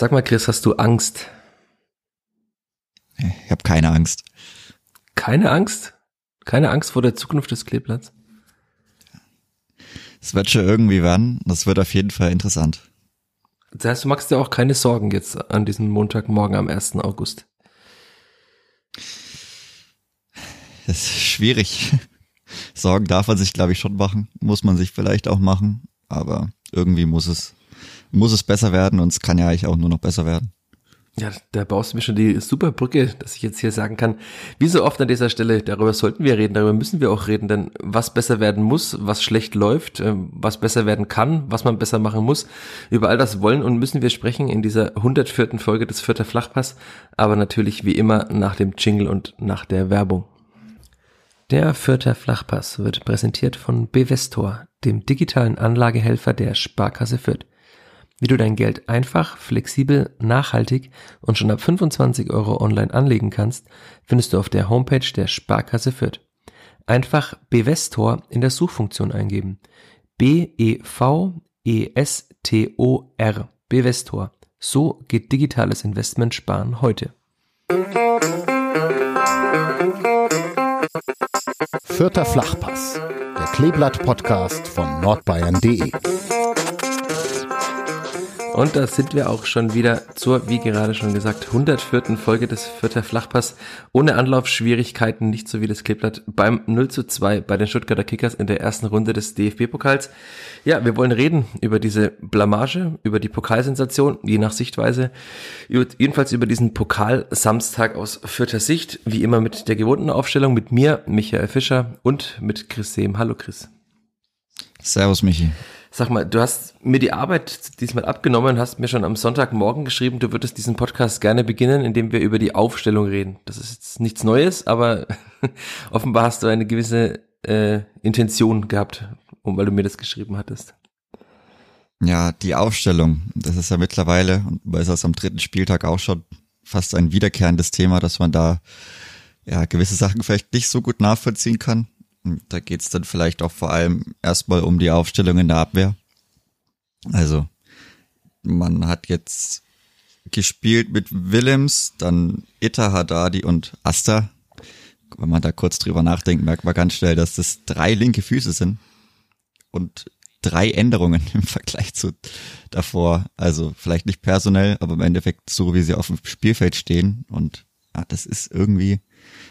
Sag mal, Chris, hast du Angst? Ich habe keine Angst. Keine Angst? Keine Angst vor der Zukunft des Kleeblatts? Es wird schon irgendwie werden. Das wird auf jeden Fall interessant. Das heißt, du machst dir auch keine Sorgen jetzt an diesem Montagmorgen am 1. August. Das ist schwierig. Sorgen darf man sich, glaube ich, schon machen. Muss man sich vielleicht auch machen. Aber irgendwie muss es, muss es besser werden und es kann ja eigentlich auch nur noch besser werden. Ja, da baust du mir schon die super Brücke, dass ich jetzt hier sagen kann, wie so oft an dieser Stelle, darüber sollten wir reden, darüber müssen wir auch reden, denn was besser werden muss, was schlecht läuft, ähm, was besser werden kann, was man besser machen muss, über all das wollen und müssen wir sprechen in dieser 104. Folge des Vierter Flachpass, aber natürlich wie immer nach dem Jingle und nach der Werbung. Der Vierter Flachpass wird präsentiert von Bevestor, dem digitalen Anlagehelfer der Sparkasse Fürth. Wie du dein Geld einfach, flexibel, nachhaltig und schon ab 25 Euro online anlegen kannst, findest du auf der Homepage der Sparkasse Fürth. Einfach Bevestor in der Suchfunktion eingeben. B-E-V-E-S-T-O-R. Bevestor. So geht digitales Investment sparen heute. Vierter Flachpass, der Kleeblatt-Podcast von nordbayern.de. Und da sind wir auch schon wieder zur, wie gerade schon gesagt, 104. Folge des Vierter Flachpass. Ohne Anlaufschwierigkeiten, nicht so wie das Kleeblatt beim 0 zu 2 bei den Stuttgarter Kickers in der ersten Runde des DFB-Pokals. Ja, wir wollen reden über diese Blamage, über die Pokalsensation, je nach Sichtweise. Jedenfalls über diesen Pokalsamstag aus vierter Sicht, wie immer mit der gewohnten Aufstellung, mit mir, Michael Fischer und mit Chris Sehm. Hallo Chris. Servus Michi. Sag mal, du hast mir die Arbeit diesmal abgenommen, hast mir schon am Sonntagmorgen geschrieben, du würdest diesen Podcast gerne beginnen, indem wir über die Aufstellung reden. Das ist jetzt nichts Neues, aber offenbar hast du eine gewisse äh, Intention gehabt, um, weil du mir das geschrieben hattest. Ja, die Aufstellung, das ist ja mittlerweile, und weil es am dritten Spieltag auch schon fast ein wiederkehrendes Thema, dass man da ja gewisse Sachen vielleicht nicht so gut nachvollziehen kann. Da geht's dann vielleicht auch vor allem erstmal um die Aufstellung in der Abwehr. Also man hat jetzt gespielt mit Willems, dann Itta, Haddadi und Asta. Wenn man da kurz drüber nachdenkt, merkt man ganz schnell, dass das drei linke Füße sind und drei Änderungen im Vergleich zu davor. Also vielleicht nicht personell, aber im Endeffekt so, wie sie auf dem Spielfeld stehen. Und ja, das ist irgendwie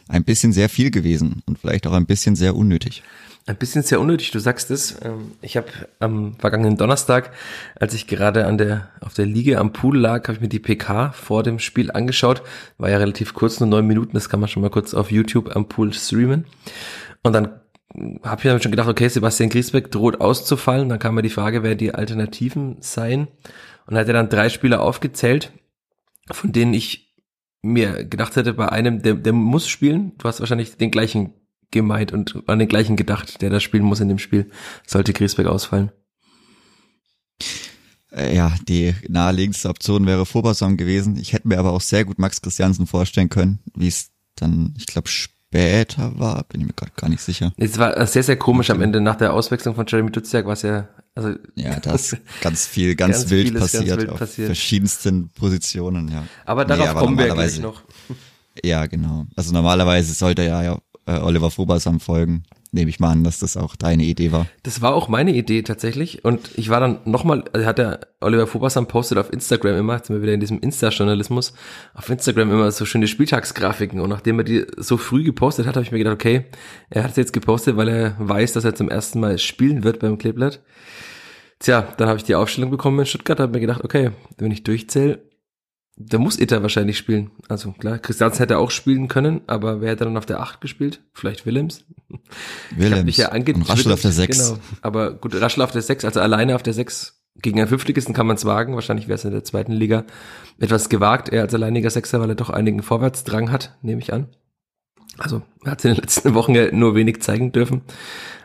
ein bisschen sehr viel gewesen und vielleicht auch ein bisschen sehr unnötig. Ein bisschen sehr unnötig, du sagst es. Ähm, ich habe am vergangenen Donnerstag, als ich gerade an der auf der Liege am Pool lag, habe ich mir die PK vor dem Spiel angeschaut. War ja relativ kurz, nur neun Minuten. Das kann man schon mal kurz auf YouTube am Pool streamen. Und dann habe ich dann schon gedacht, okay, Sebastian Griesbeck droht auszufallen. Dann kam mir die Frage, wer die Alternativen seien. Und hat er dann drei Spieler aufgezählt, von denen ich mir gedacht hätte, bei einem, der, der muss spielen. Du hast wahrscheinlich den gleichen gemeint und an den gleichen gedacht, der da spielen muss in dem Spiel, sollte Griesbeck ausfallen. Äh, ja, die naheliegendste Option wäre Vorbasam gewesen. Ich hätte mir aber auch sehr gut Max Christiansen vorstellen können, wie es dann, ich glaube, später war, bin ich mir gerade gar nicht sicher. Es war sehr, sehr komisch am Ende nach der Auswechslung von Jeremy Duziak, was ja also ja, da ist ganz viel, ganz, ganz wild passiert ganz wild auf passiert. verschiedensten Positionen, ja. Aber darauf nee, kommen wir gleich noch. Ja, genau. Also normalerweise sollte ja, ja äh, Oliver Fobasam folgen. Nehme ich mal an, dass das auch deine Idee war. Das war auch meine Idee tatsächlich. Und ich war dann nochmal, also hat der Oliver Fobasam postet auf Instagram immer, jetzt sind wir wieder in diesem Insta-Journalismus, auf Instagram immer so schöne Spieltagsgrafiken. Und nachdem er die so früh gepostet hat, habe ich mir gedacht, okay, er hat es jetzt gepostet, weil er weiß, dass er zum ersten Mal spielen wird beim Kleeblatt. Tja, dann habe ich die Aufstellung bekommen in Stuttgart, habe mir gedacht, okay, wenn ich durchzähle, da muss Itter wahrscheinlich spielen. Also klar, Christians hätte auch spielen können, aber wer hätte dann auf der 8 gespielt? Vielleicht Willems? Willems. Ja und Raschel auf der 6. Genau. Aber gut, Raschel auf der 6, also alleine auf der 6 gegen einen Fünftligisten kann man es wagen. Wahrscheinlich wäre es in der zweiten Liga etwas gewagt, er als alleiniger Sechser, weil er doch einigen Vorwärtsdrang hat, nehme ich an. Also er hat in den letzten Wochen ja nur wenig zeigen dürfen,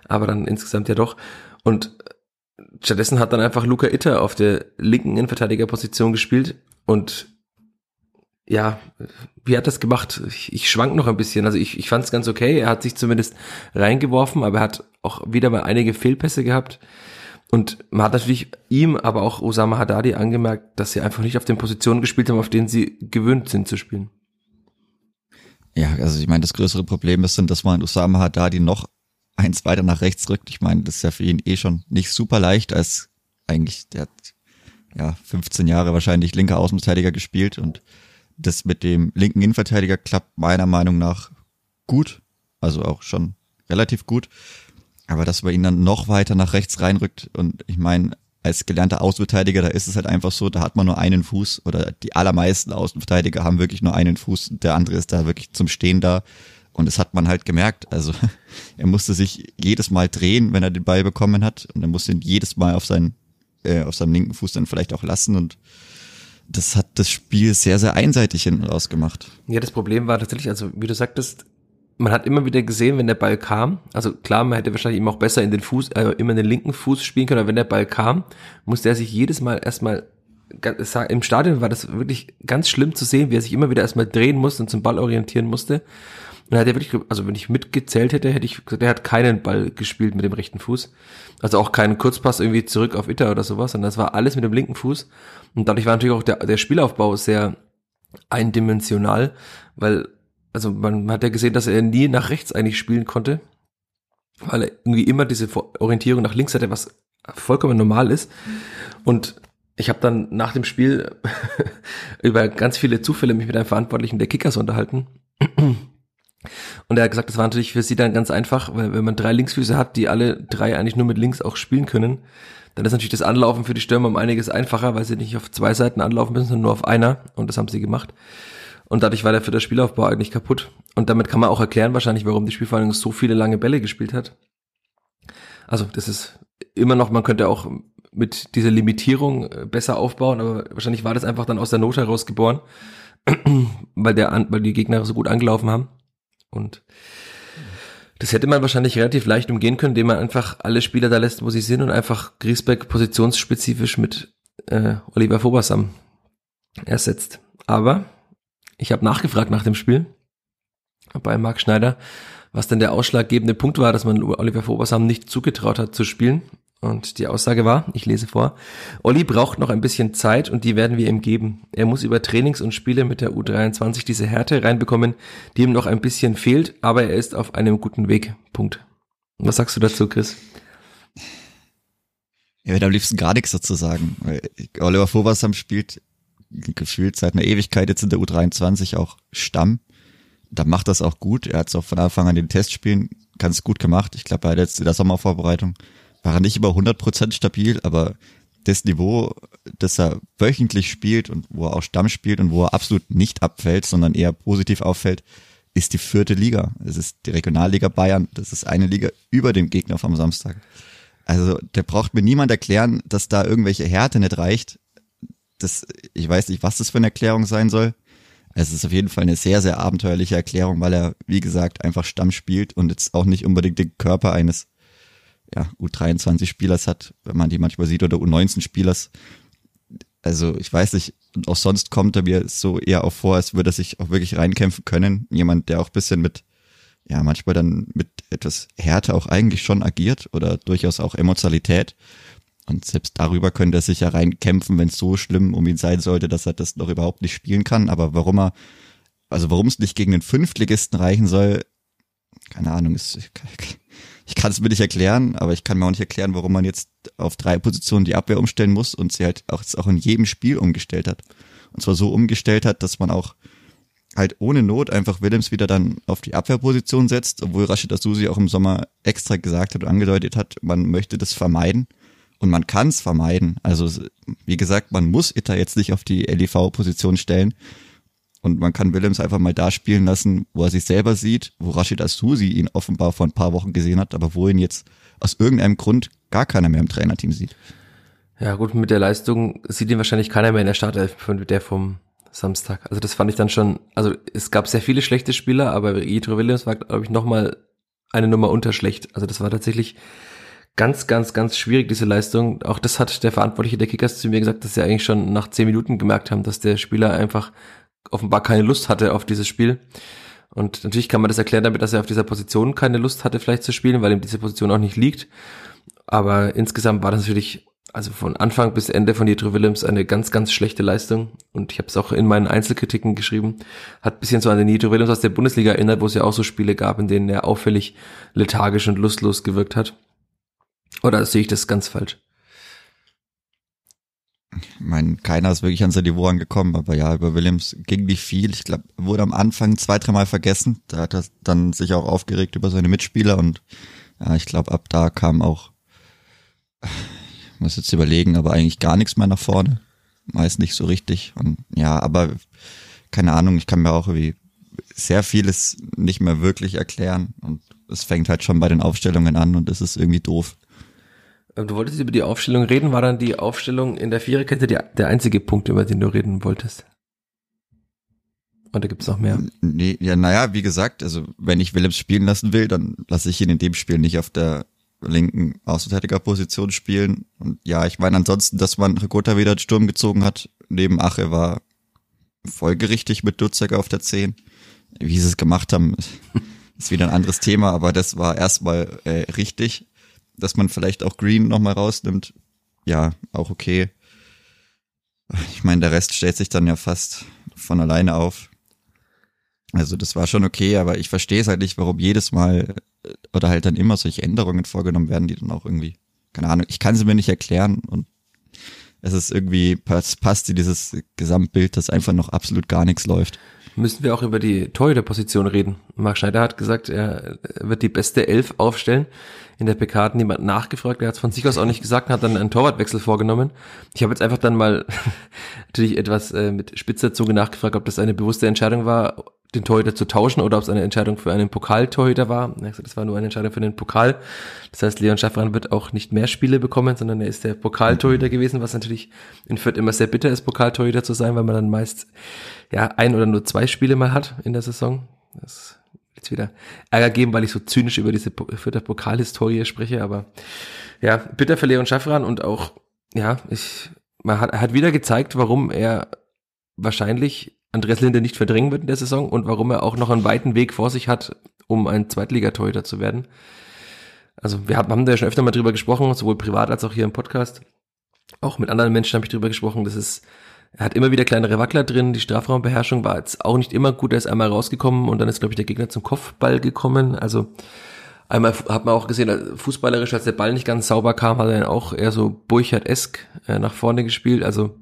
aber dann insgesamt ja doch. Und stattdessen hat dann einfach Luca Itter auf der linken Innenverteidigerposition gespielt und ja, wie hat das gemacht? Ich, ich schwank noch ein bisschen. Also ich, ich fand es ganz okay. Er hat sich zumindest reingeworfen, aber er hat auch wieder mal einige Fehlpässe gehabt. Und man hat natürlich ihm, aber auch Osama Haddadi angemerkt, dass sie einfach nicht auf den Positionen gespielt haben, auf denen sie gewöhnt sind zu spielen. Ja, also ich meine, das größere Problem ist dann, dass man Osama Haddadi noch eins weiter nach rechts rückt. Ich meine, das ist ja für ihn eh schon nicht super leicht, als eigentlich, der hat ja 15 Jahre wahrscheinlich linker Außenverteidiger gespielt und das mit dem linken Innenverteidiger klappt meiner Meinung nach gut, also auch schon relativ gut. Aber dass man ihn dann noch weiter nach rechts reinrückt und ich meine, als gelernter Außenverteidiger, da ist es halt einfach so, da hat man nur einen Fuß oder die allermeisten Außenverteidiger haben wirklich nur einen Fuß, der andere ist da wirklich zum Stehen da. Und das hat man halt gemerkt. Also er musste sich jedes Mal drehen, wenn er den Ball bekommen hat. Und er musste ihn jedes Mal auf seinen, äh, auf seinem linken Fuß dann vielleicht auch lassen. Und das hat das Spiel sehr, sehr einseitig hinten raus gemacht. Ja, das Problem war tatsächlich, also wie du sagtest, man hat immer wieder gesehen, wenn der Ball kam, also klar, man hätte wahrscheinlich ihm auch besser in den Fuß, äh, immer in den linken Fuß spielen können, aber wenn der Ball kam, musste er sich jedes Mal erstmal, im Stadion war das wirklich ganz schlimm zu sehen, wie er sich immer wieder erstmal drehen musste und zum Ball orientieren musste. Und hat ja wirklich, also wenn ich mitgezählt hätte, hätte ich gesagt, er hat keinen Ball gespielt mit dem rechten Fuß. Also auch keinen Kurzpass irgendwie zurück auf Itter oder sowas, sondern das war alles mit dem linken Fuß. Und dadurch war natürlich auch der, der Spielaufbau sehr eindimensional, weil also man hat ja gesehen, dass er nie nach rechts eigentlich spielen konnte, weil er irgendwie immer diese Orientierung nach links hatte, was vollkommen normal ist. Und ich habe dann nach dem Spiel über ganz viele Zufälle mich mit einem Verantwortlichen der Kickers unterhalten. Und er hat gesagt, das war natürlich für sie dann ganz einfach, weil wenn man drei Linksfüße hat, die alle drei eigentlich nur mit links auch spielen können, dann ist natürlich das Anlaufen für die Stürmer um einiges einfacher, weil sie nicht auf zwei Seiten anlaufen müssen, sondern nur auf einer. Und das haben sie gemacht. Und dadurch war der für das Spielaufbau eigentlich kaputt. Und damit kann man auch erklären wahrscheinlich, warum die Spielverhandlung so viele lange Bälle gespielt hat. Also das ist immer noch, man könnte auch mit dieser Limitierung äh, besser aufbauen, aber wahrscheinlich war das einfach dann aus der Not heraus geboren, weil, der, weil die Gegner so gut angelaufen haben. Und das hätte man wahrscheinlich relativ leicht umgehen können, indem man einfach alle Spieler da lässt, wo sie sind und einfach Griesbeck positionsspezifisch mit äh, Oliver Fobersam ersetzt. Aber ich habe nachgefragt nach dem Spiel bei Marc Schneider, was denn der ausschlaggebende Punkt war, dass man Oliver Fobersam nicht zugetraut hat zu spielen. Und die Aussage war, ich lese vor, Olli braucht noch ein bisschen Zeit und die werden wir ihm geben. Er muss über Trainings und Spiele mit der U23 diese Härte reinbekommen, die ihm noch ein bisschen fehlt, aber er ist auf einem guten Weg. Punkt. Was sagst du dazu, Chris? Ich hätte am liebsten gar nichts dazu sagen, Oliver Fobersam spielt gefühlt seit einer Ewigkeit jetzt in der U23 auch Stamm. Da macht das auch gut. Er hat es auch von Anfang an den Testspielen ganz gut gemacht. Ich glaube, er hat jetzt in der Sommervorbereitung war er nicht über 100% stabil, aber das Niveau, das er wöchentlich spielt und wo er auch Stamm spielt und wo er absolut nicht abfällt, sondern eher positiv auffällt, ist die vierte Liga. Es ist die Regionalliga Bayern. Das ist eine Liga über dem Gegner vom Samstag. Also, der braucht mir niemand erklären, dass da irgendwelche Härte nicht reicht das, ich weiß nicht, was das für eine Erklärung sein soll. Es ist auf jeden Fall eine sehr, sehr abenteuerliche Erklärung, weil er, wie gesagt, einfach Stamm spielt und jetzt auch nicht unbedingt den Körper eines ja, U23-Spielers hat, wenn man die manchmal sieht, oder U19-Spielers. Also ich weiß nicht, und auch sonst kommt er mir so eher auch vor, als würde er sich auch wirklich reinkämpfen können. Jemand, der auch bisschen mit, ja, manchmal dann mit etwas Härte auch eigentlich schon agiert oder durchaus auch Emotionalität. Und selbst darüber könnte er sich ja reinkämpfen, wenn es so schlimm um ihn sein sollte, dass er das noch überhaupt nicht spielen kann. Aber warum er, also warum es nicht gegen den Fünftligisten reichen soll, keine Ahnung, ist, ich kann es mir nicht erklären, aber ich kann mir auch nicht erklären, warum man jetzt auf drei Positionen die Abwehr umstellen muss und sie halt auch, auch in jedem Spiel umgestellt hat. Und zwar so umgestellt hat, dass man auch halt ohne Not einfach Willems wieder dann auf die Abwehrposition setzt, obwohl Rashid Asusi auch im Sommer extra gesagt hat und angedeutet hat, man möchte das vermeiden. Und man kann es vermeiden. Also wie gesagt, man muss Itter jetzt nicht auf die LEV-Position stellen. Und man kann Willems einfach mal da spielen lassen, wo er sich selber sieht, wo Rashid Asusi ihn offenbar vor ein paar Wochen gesehen hat, aber wo ihn jetzt aus irgendeinem Grund gar keiner mehr im Trainerteam sieht. Ja gut, mit der Leistung sieht ihn wahrscheinlich keiner mehr in der Startelf von der vom Samstag. Also das fand ich dann schon, also es gab sehr viele schlechte Spieler, aber Idro Williams war, glaube ich, nochmal eine Nummer unter schlecht. Also das war tatsächlich ganz, ganz, ganz schwierig, diese Leistung. Auch das hat der Verantwortliche der Kickers zu mir gesagt, dass sie eigentlich schon nach zehn Minuten gemerkt haben, dass der Spieler einfach offenbar keine Lust hatte auf dieses Spiel. Und natürlich kann man das erklären damit, dass er auf dieser Position keine Lust hatte, vielleicht zu spielen, weil ihm diese Position auch nicht liegt. Aber insgesamt war das natürlich, also von Anfang bis Ende von Dietrich Willems eine ganz, ganz schlechte Leistung. Und ich habe es auch in meinen Einzelkritiken geschrieben. Hat bisschen so an den Dietrich Willems aus der Bundesliga erinnert, wo es ja auch so Spiele gab, in denen er auffällig lethargisch und lustlos gewirkt hat. Oder sehe ich das ganz falsch? Ich meine, keiner ist wirklich an sein Niveau angekommen, aber ja, über Williams ging nicht viel. Ich glaube, wurde am Anfang zwei, dreimal vergessen. Da hat er dann sich auch aufgeregt über seine Mitspieler und ja, ich glaube, ab da kam auch, ich muss jetzt überlegen, aber eigentlich gar nichts mehr nach vorne. Meist nicht so richtig. Und ja, aber keine Ahnung, ich kann mir auch irgendwie sehr vieles nicht mehr wirklich erklären und es fängt halt schon bei den Aufstellungen an und das ist irgendwie doof. Ähm, du wolltest über die Aufstellung reden, war dann die Aufstellung in der Viererkette die, der einzige Punkt, über den du reden wolltest? Oder gibt's noch mehr? Nee, ja, naja, wie gesagt, also wenn ich Willems spielen lassen will, dann lasse ich ihn in dem Spiel nicht auf der linken Außenverteidigerposition spielen. Und ja, ich meine ansonsten, dass man Ricotta wieder den Sturm gezogen hat, neben Ache war folgerichtig mit Dutzek auf der 10. Wie sie es gemacht haben, ist wieder ein anderes Thema, aber das war erstmal äh, richtig dass man vielleicht auch Green nochmal rausnimmt, ja, auch okay. Ich meine, der Rest stellt sich dann ja fast von alleine auf. Also das war schon okay, aber ich verstehe es halt nicht, warum jedes Mal äh, oder halt dann immer solche Änderungen vorgenommen werden, die dann auch irgendwie, keine Ahnung, ich kann sie mir nicht erklären und es ist irgendwie, passt, passt in dieses Gesamtbild, dass einfach noch absolut gar nichts läuft müssen wir auch über die Torhüterposition reden. Marc Schneider hat gesagt, er wird die beste Elf aufstellen. In der PK hat niemand nachgefragt, er hat es von sich aus auch nicht gesagt, hat dann einen Torwartwechsel vorgenommen. Ich habe jetzt einfach dann mal natürlich etwas äh, mit spitzer Zunge nachgefragt, ob das eine bewusste Entscheidung war, den Torhüter zu tauschen oder ob es eine Entscheidung für einen Pokaltorhüter war. Er hat gesagt, das war nur eine Entscheidung für den Pokal. Das heißt, Leon Schaffran wird auch nicht mehr Spiele bekommen, sondern er ist der Pokaltorhüter gewesen, was natürlich in Fürth immer sehr bitter ist, Pokaltorhüter zu sein, weil man dann meist ja ein oder nur zwei Spiele mal hat in der Saison. Das jetzt wieder Ärger geben, weil ich so zynisch über diese Fürther Pokalhistorie spreche, aber ja, bitter für Leon Schaffran und auch, ja, ich, man hat, er hat wieder gezeigt, warum er wahrscheinlich Andreas Linde nicht verdrängen wird in der Saison und warum er auch noch einen weiten Weg vor sich hat, um ein Zweitligatorhüter zu werden. Also wir haben, haben da ja schon öfter mal drüber gesprochen, sowohl privat als auch hier im Podcast. Auch mit anderen Menschen habe ich drüber gesprochen. Das ist, er hat immer wieder kleinere Wackler drin. Die Strafraumbeherrschung war jetzt auch nicht immer gut. Er ist einmal rausgekommen und dann ist, glaube ich, der Gegner zum Kopfball gekommen. Also einmal hat man auch gesehen, fußballerisch, als der Ball nicht ganz sauber kam, hat er dann auch eher so Burchard-esk äh, nach vorne gespielt. Also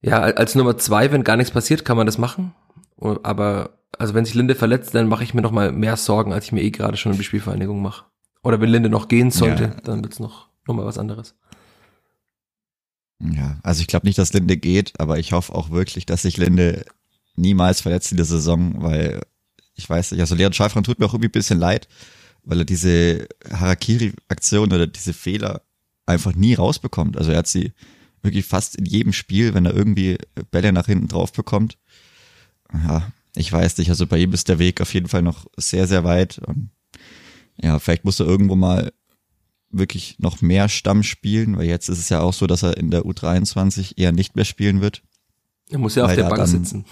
ja, als Nummer zwei, wenn gar nichts passiert, kann man das machen. Aber also wenn sich Linde verletzt, dann mache ich mir noch mal mehr Sorgen, als ich mir eh gerade schon in die Spielvereinigung mache. Oder wenn Linde noch gehen sollte, ja. dann wird's noch noch mal was anderes. Ja, also ich glaube nicht, dass Linde geht, aber ich hoffe auch wirklich, dass sich Linde niemals verletzt in der Saison, weil ich weiß nicht, also Leon Schalfran tut mir auch irgendwie ein bisschen leid, weil er diese Harakiri-Aktion oder diese Fehler einfach nie rausbekommt. Also er hat sie wirklich fast in jedem Spiel, wenn er irgendwie Bälle nach hinten drauf bekommt. Ja, ich weiß nicht, also bei ihm ist der Weg auf jeden Fall noch sehr, sehr weit. Und ja, vielleicht muss er irgendwo mal wirklich noch mehr Stamm spielen, weil jetzt ist es ja auch so, dass er in der U23 eher nicht mehr spielen wird. Er muss ja auf der Bank sitzen.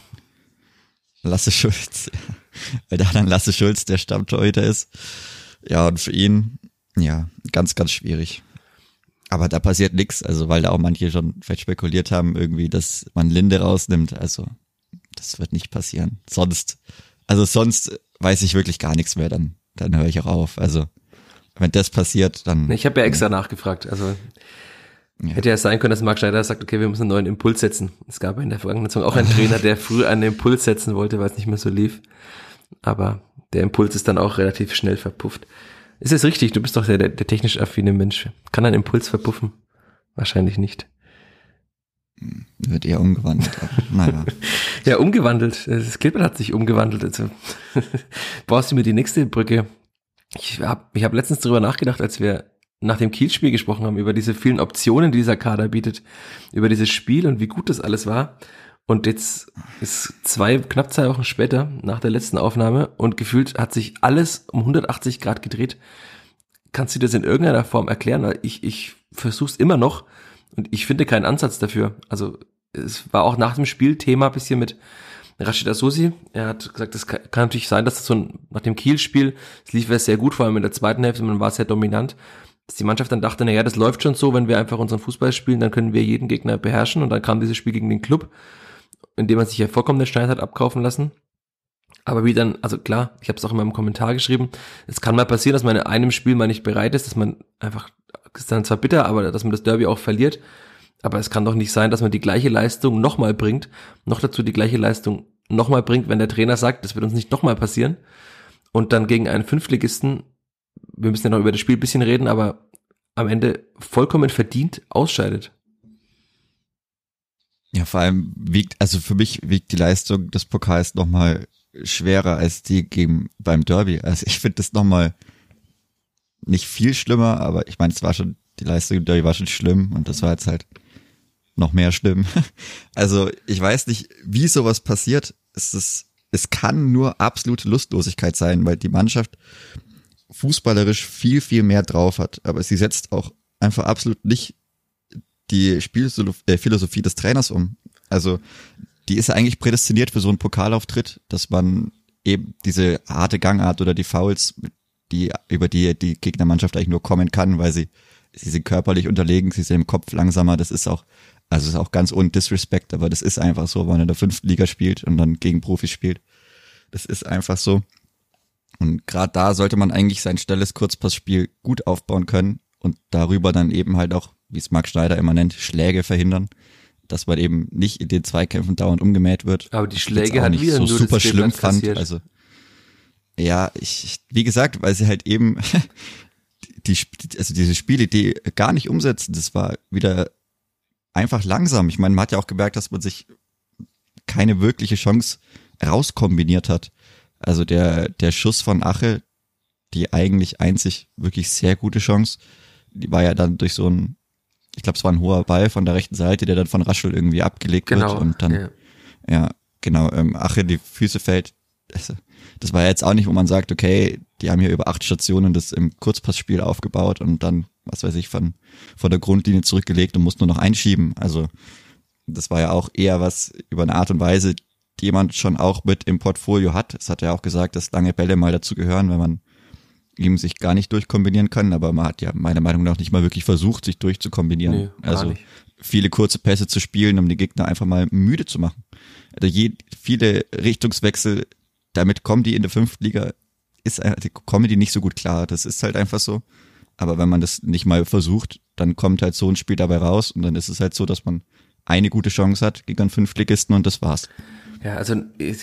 Lasse Schulz, weil da dann Lasse Schulz der Stammtorhüter ist. Ja, und für ihn, ja, ganz, ganz schwierig. Aber da passiert nichts, also weil da auch manche schon vielleicht spekuliert haben, irgendwie, dass man Linde rausnimmt. Also das wird nicht passieren. Sonst, also sonst weiß ich wirklich gar nichts mehr, dann, dann höre ich auch auf. Also wenn das passiert, dann. Ich habe ja extra nachgefragt. Also ja. hätte ja sein können, dass Marc Schneider sagt, okay, wir müssen einen neuen Impuls setzen. Es gab in der vergangenen Saison auch einen Trainer, der früh einen Impuls setzen wollte, weil es nicht mehr so lief. Aber der Impuls ist dann auch relativ schnell verpufft. Ist es richtig? Du bist doch der, der, technisch affine Mensch. Kann ein Impuls verpuffen? Wahrscheinlich nicht. Wird eher umgewandelt. naja. ja, umgewandelt. Das Kleeblatt hat sich umgewandelt. Also baust du mir die nächste Brücke. Ich habe ich hab letztens darüber nachgedacht, als wir nach dem Kiel-Spiel gesprochen haben, über diese vielen Optionen, die dieser Kader bietet, über dieses Spiel und wie gut das alles war. Und jetzt ist zwei, knapp zwei Wochen später, nach der letzten Aufnahme, und gefühlt hat sich alles um 180 Grad gedreht. Kannst du das in irgendeiner Form erklären? Ich, ich versuch's immer noch und ich finde keinen Ansatz dafür. Also es war auch nach dem Spiel Thema bisschen mit Rashid Asusi. Er hat gesagt, es kann, kann, natürlich sein, dass das so ein, nach dem Kiel-Spiel, es lief sehr gut, vor allem in der zweiten Hälfte, man war sehr dominant, dass die Mannschaft dann dachte, naja, das läuft schon so, wenn wir einfach unseren Fußball spielen, dann können wir jeden Gegner beherrschen und dann kam dieses Spiel gegen den Club, in dem man sich ja vollkommen den Schneid hat abkaufen lassen. Aber wie dann, also klar, ich habe es auch in meinem Kommentar geschrieben, es kann mal passieren, dass man in einem Spiel mal nicht bereit ist, dass man einfach, ist dann zwar bitter, aber dass man das Derby auch verliert. Aber es kann doch nicht sein, dass man die gleiche Leistung nochmal bringt, noch dazu die gleiche Leistung nochmal bringt, wenn der Trainer sagt, das wird uns nicht nochmal passieren. Und dann gegen einen Fünftligisten wir müssen ja noch über das Spiel ein bisschen reden, aber am Ende vollkommen verdient ausscheidet. Ja, vor allem wiegt, also für mich wiegt die Leistung des Pokals nochmal schwerer als die gegen, beim Derby. Also ich finde das nochmal nicht viel schlimmer, aber ich meine, es war schon, die Leistung im Derby war schon schlimm und das war jetzt halt noch mehr schlimm. Also ich weiß nicht, wie sowas passiert. Es ist, es kann nur absolute Lustlosigkeit sein, weil die Mannschaft fußballerisch viel, viel mehr drauf hat. Aber sie setzt auch einfach absolut nicht die Spielphilosophie des Trainers um. Also die ist ja eigentlich prädestiniert für so einen Pokalauftritt, dass man eben diese harte Gangart oder die Fouls, die über die die Gegnermannschaft eigentlich nur kommen kann, weil sie sie sind körperlich unterlegen, sie sind im Kopf langsamer. Das ist auch also ist auch ganz ohne Disrespect, aber das ist einfach so, wenn man in der fünften Liga spielt und dann gegen Profis spielt. Das ist einfach so. Und gerade da sollte man eigentlich sein schnelles Kurzpassspiel gut aufbauen können und darüber dann eben halt auch, wie es Marc Schneider immer nennt, Schläge verhindern, dass man eben nicht in den Zweikämpfen dauernd umgemäht wird. Aber die Schläge hat wieder so nur super schlimm fand. kassiert. Also ja, ich, ich- wie gesagt, weil sie halt eben die, also diese Spielidee gar nicht umsetzen. Das war wieder einfach langsam. Ich meine, man hat ja auch gemerkt, dass man sich keine wirkliche Chance rauskombiniert hat. Also der, der Schuss von Ache, die eigentlich einzig wirklich sehr gute Chance, die war ja dann durch so ein, ich glaube, es war ein hoher Ball von der rechten Seite, der dann von Raschel irgendwie abgelegt Genau. wird und dann ja. ja, genau. Ähm, Ache die Füße fällt. Das, das war ja jetzt auch nicht, wo man sagt, okay, die haben hier über acht Stationen das im Kurzpassspiel aufgebaut und dann, was weiß ich, von, von der Grundlinie zurückgelegt und muss nur noch einschieben. Also das war ja auch eher was über eine Art und Weise, die jemand schon auch mit im Portfolio hat. Es hat ja auch gesagt, dass lange Bälle mal dazu gehören, wenn man ihm sich gar nicht durchkombinieren kann, aber man hat ja meiner Meinung nach nicht mal wirklich versucht, sich durchzukombinieren. Nee, also nicht. viele kurze Pässe zu spielen, um die Gegner einfach mal müde zu machen. Also je, viele Richtungswechsel, damit kommen die in der fünften Liga, ist äh, die- die nicht so gut klar. Das ist halt einfach so. Aber wenn man das nicht mal versucht, dann kommt halt so ein Spiel dabei raus und dann ist es halt so, dass man eine gute Chance hat gegen einen Fünftligisten und das war's. Ja, also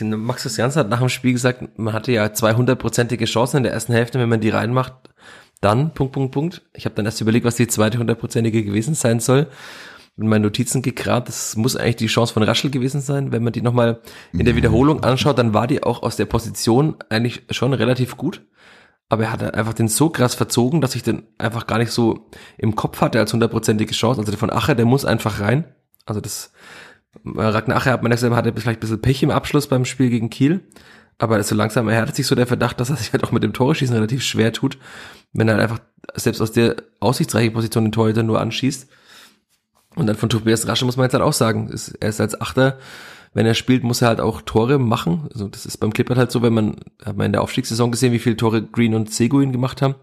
Max Christiansen hat nach dem Spiel gesagt, man hatte ja 200-prozentige Chancen in der ersten Hälfte, wenn man die reinmacht, dann, Punkt, Punkt, Punkt. Ich habe dann erst überlegt, was die zweite hundertprozentige gewesen sein soll. In meinen Notizen gekramt, das muss eigentlich die Chance von Raschel gewesen sein. Wenn man die nochmal in der Wiederholung anschaut, dann war die auch aus der Position eigentlich schon relativ gut. Aber er hat einfach den so krass verzogen, dass ich den einfach gar nicht so im Kopf hatte als hundertprozentige Chance. Also der von Acher, der muss einfach rein. Also das, Ragnar Acher hat man gesagt, hatte vielleicht ein bisschen Pech im Abschluss beim Spiel gegen Kiel. Aber so langsam erhärtet sich so der Verdacht, dass er sich halt auch mit dem Tore-Schießen relativ schwer tut, wenn er halt einfach selbst aus der aussichtsreichen Position den Torhüter nur anschießt. Und dann von Tobias Rasche muss man jetzt halt auch sagen, ist, er ist als Achter, wenn er spielt, muss er halt auch Tore machen. Also das ist beim Clippert halt so, wenn man, hat man in der Aufstiegssaison gesehen, wie viele Tore Green und Seguin gemacht haben.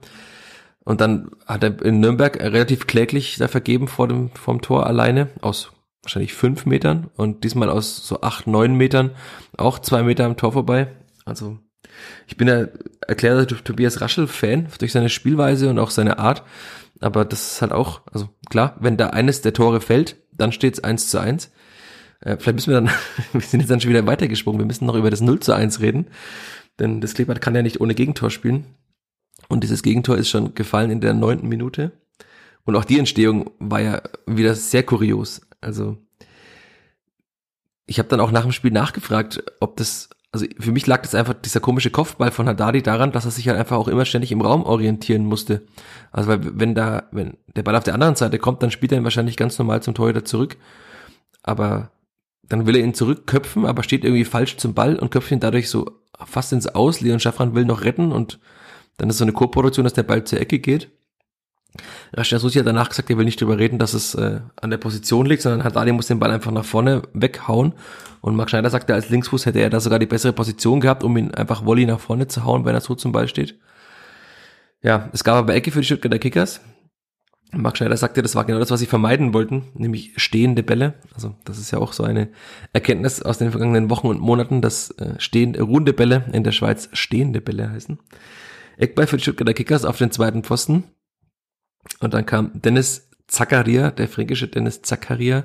Und dann hat er in Nürnberg relativ kläglich da vergeben vor dem, vom Tor alleine aus wahrscheinlich fünf Metern und diesmal aus so acht, neun Metern auch zwei Meter am Tor vorbei. Also ich bin ja erklärter Tobias Raschel Fan durch seine Spielweise und auch seine Art. Aber das ist halt auch, also klar, wenn da eines der Tore fällt, dann steht es eins zu eins. Äh, vielleicht müssen wir dann, wir sind jetzt dann schon wieder weitergesprungen, wir müssen noch über das 0 zu 1 reden. Denn das Kleeblatt kann ja nicht ohne Gegentor spielen. Und dieses Gegentor ist schon gefallen in der neunten Minute. Und auch die Entstehung war ja wieder sehr kurios. Also ich habe dann auch nach dem Spiel nachgefragt, ob das, also für mich lag das einfach dieser komische Kopfball von Haddadi daran, dass er sich halt einfach auch immer ständig im Raum orientieren musste. Also weil wenn da, wenn der Ball auf der anderen Seite kommt, dann spielt er ihn wahrscheinlich ganz normal zum Torhüter zurück. Aber dann will er ihn zurückköpfen, aber steht irgendwie falsch zum Ball und köpft ihn dadurch so fast ins Aus. Leon Schaffran will noch retten und dann ist so eine Co-Produktion, dass der Ball zur Ecke geht. Rashid Susi hat danach gesagt, er will nicht drüber reden, dass es äh, an der Position liegt, sondern Haddadi muss den Ball einfach nach vorne weghauen. Und Marc Schneider sagte, als Linksfuß hätte er da sogar die bessere Position gehabt, um ihn einfach Volley nach vorne zu hauen, wenn er so zum Ball steht. Ja, es gab aber Ecke für die Stuttgarter Kickers. Marc Schneider sagte, das war genau das, was sie vermeiden wollten, nämlich stehende Bälle. Also das ist ja auch so eine Erkenntnis aus den vergangenen Wochen und Monaten, dass äh, stehende, runde Bälle in der Schweiz stehende Bälle heißen. Eckball für die Stuttgarter Kickers auf den zweiten Pfosten. Und dann kam Dennis Zakaria, der fränkische Dennis Zakaria,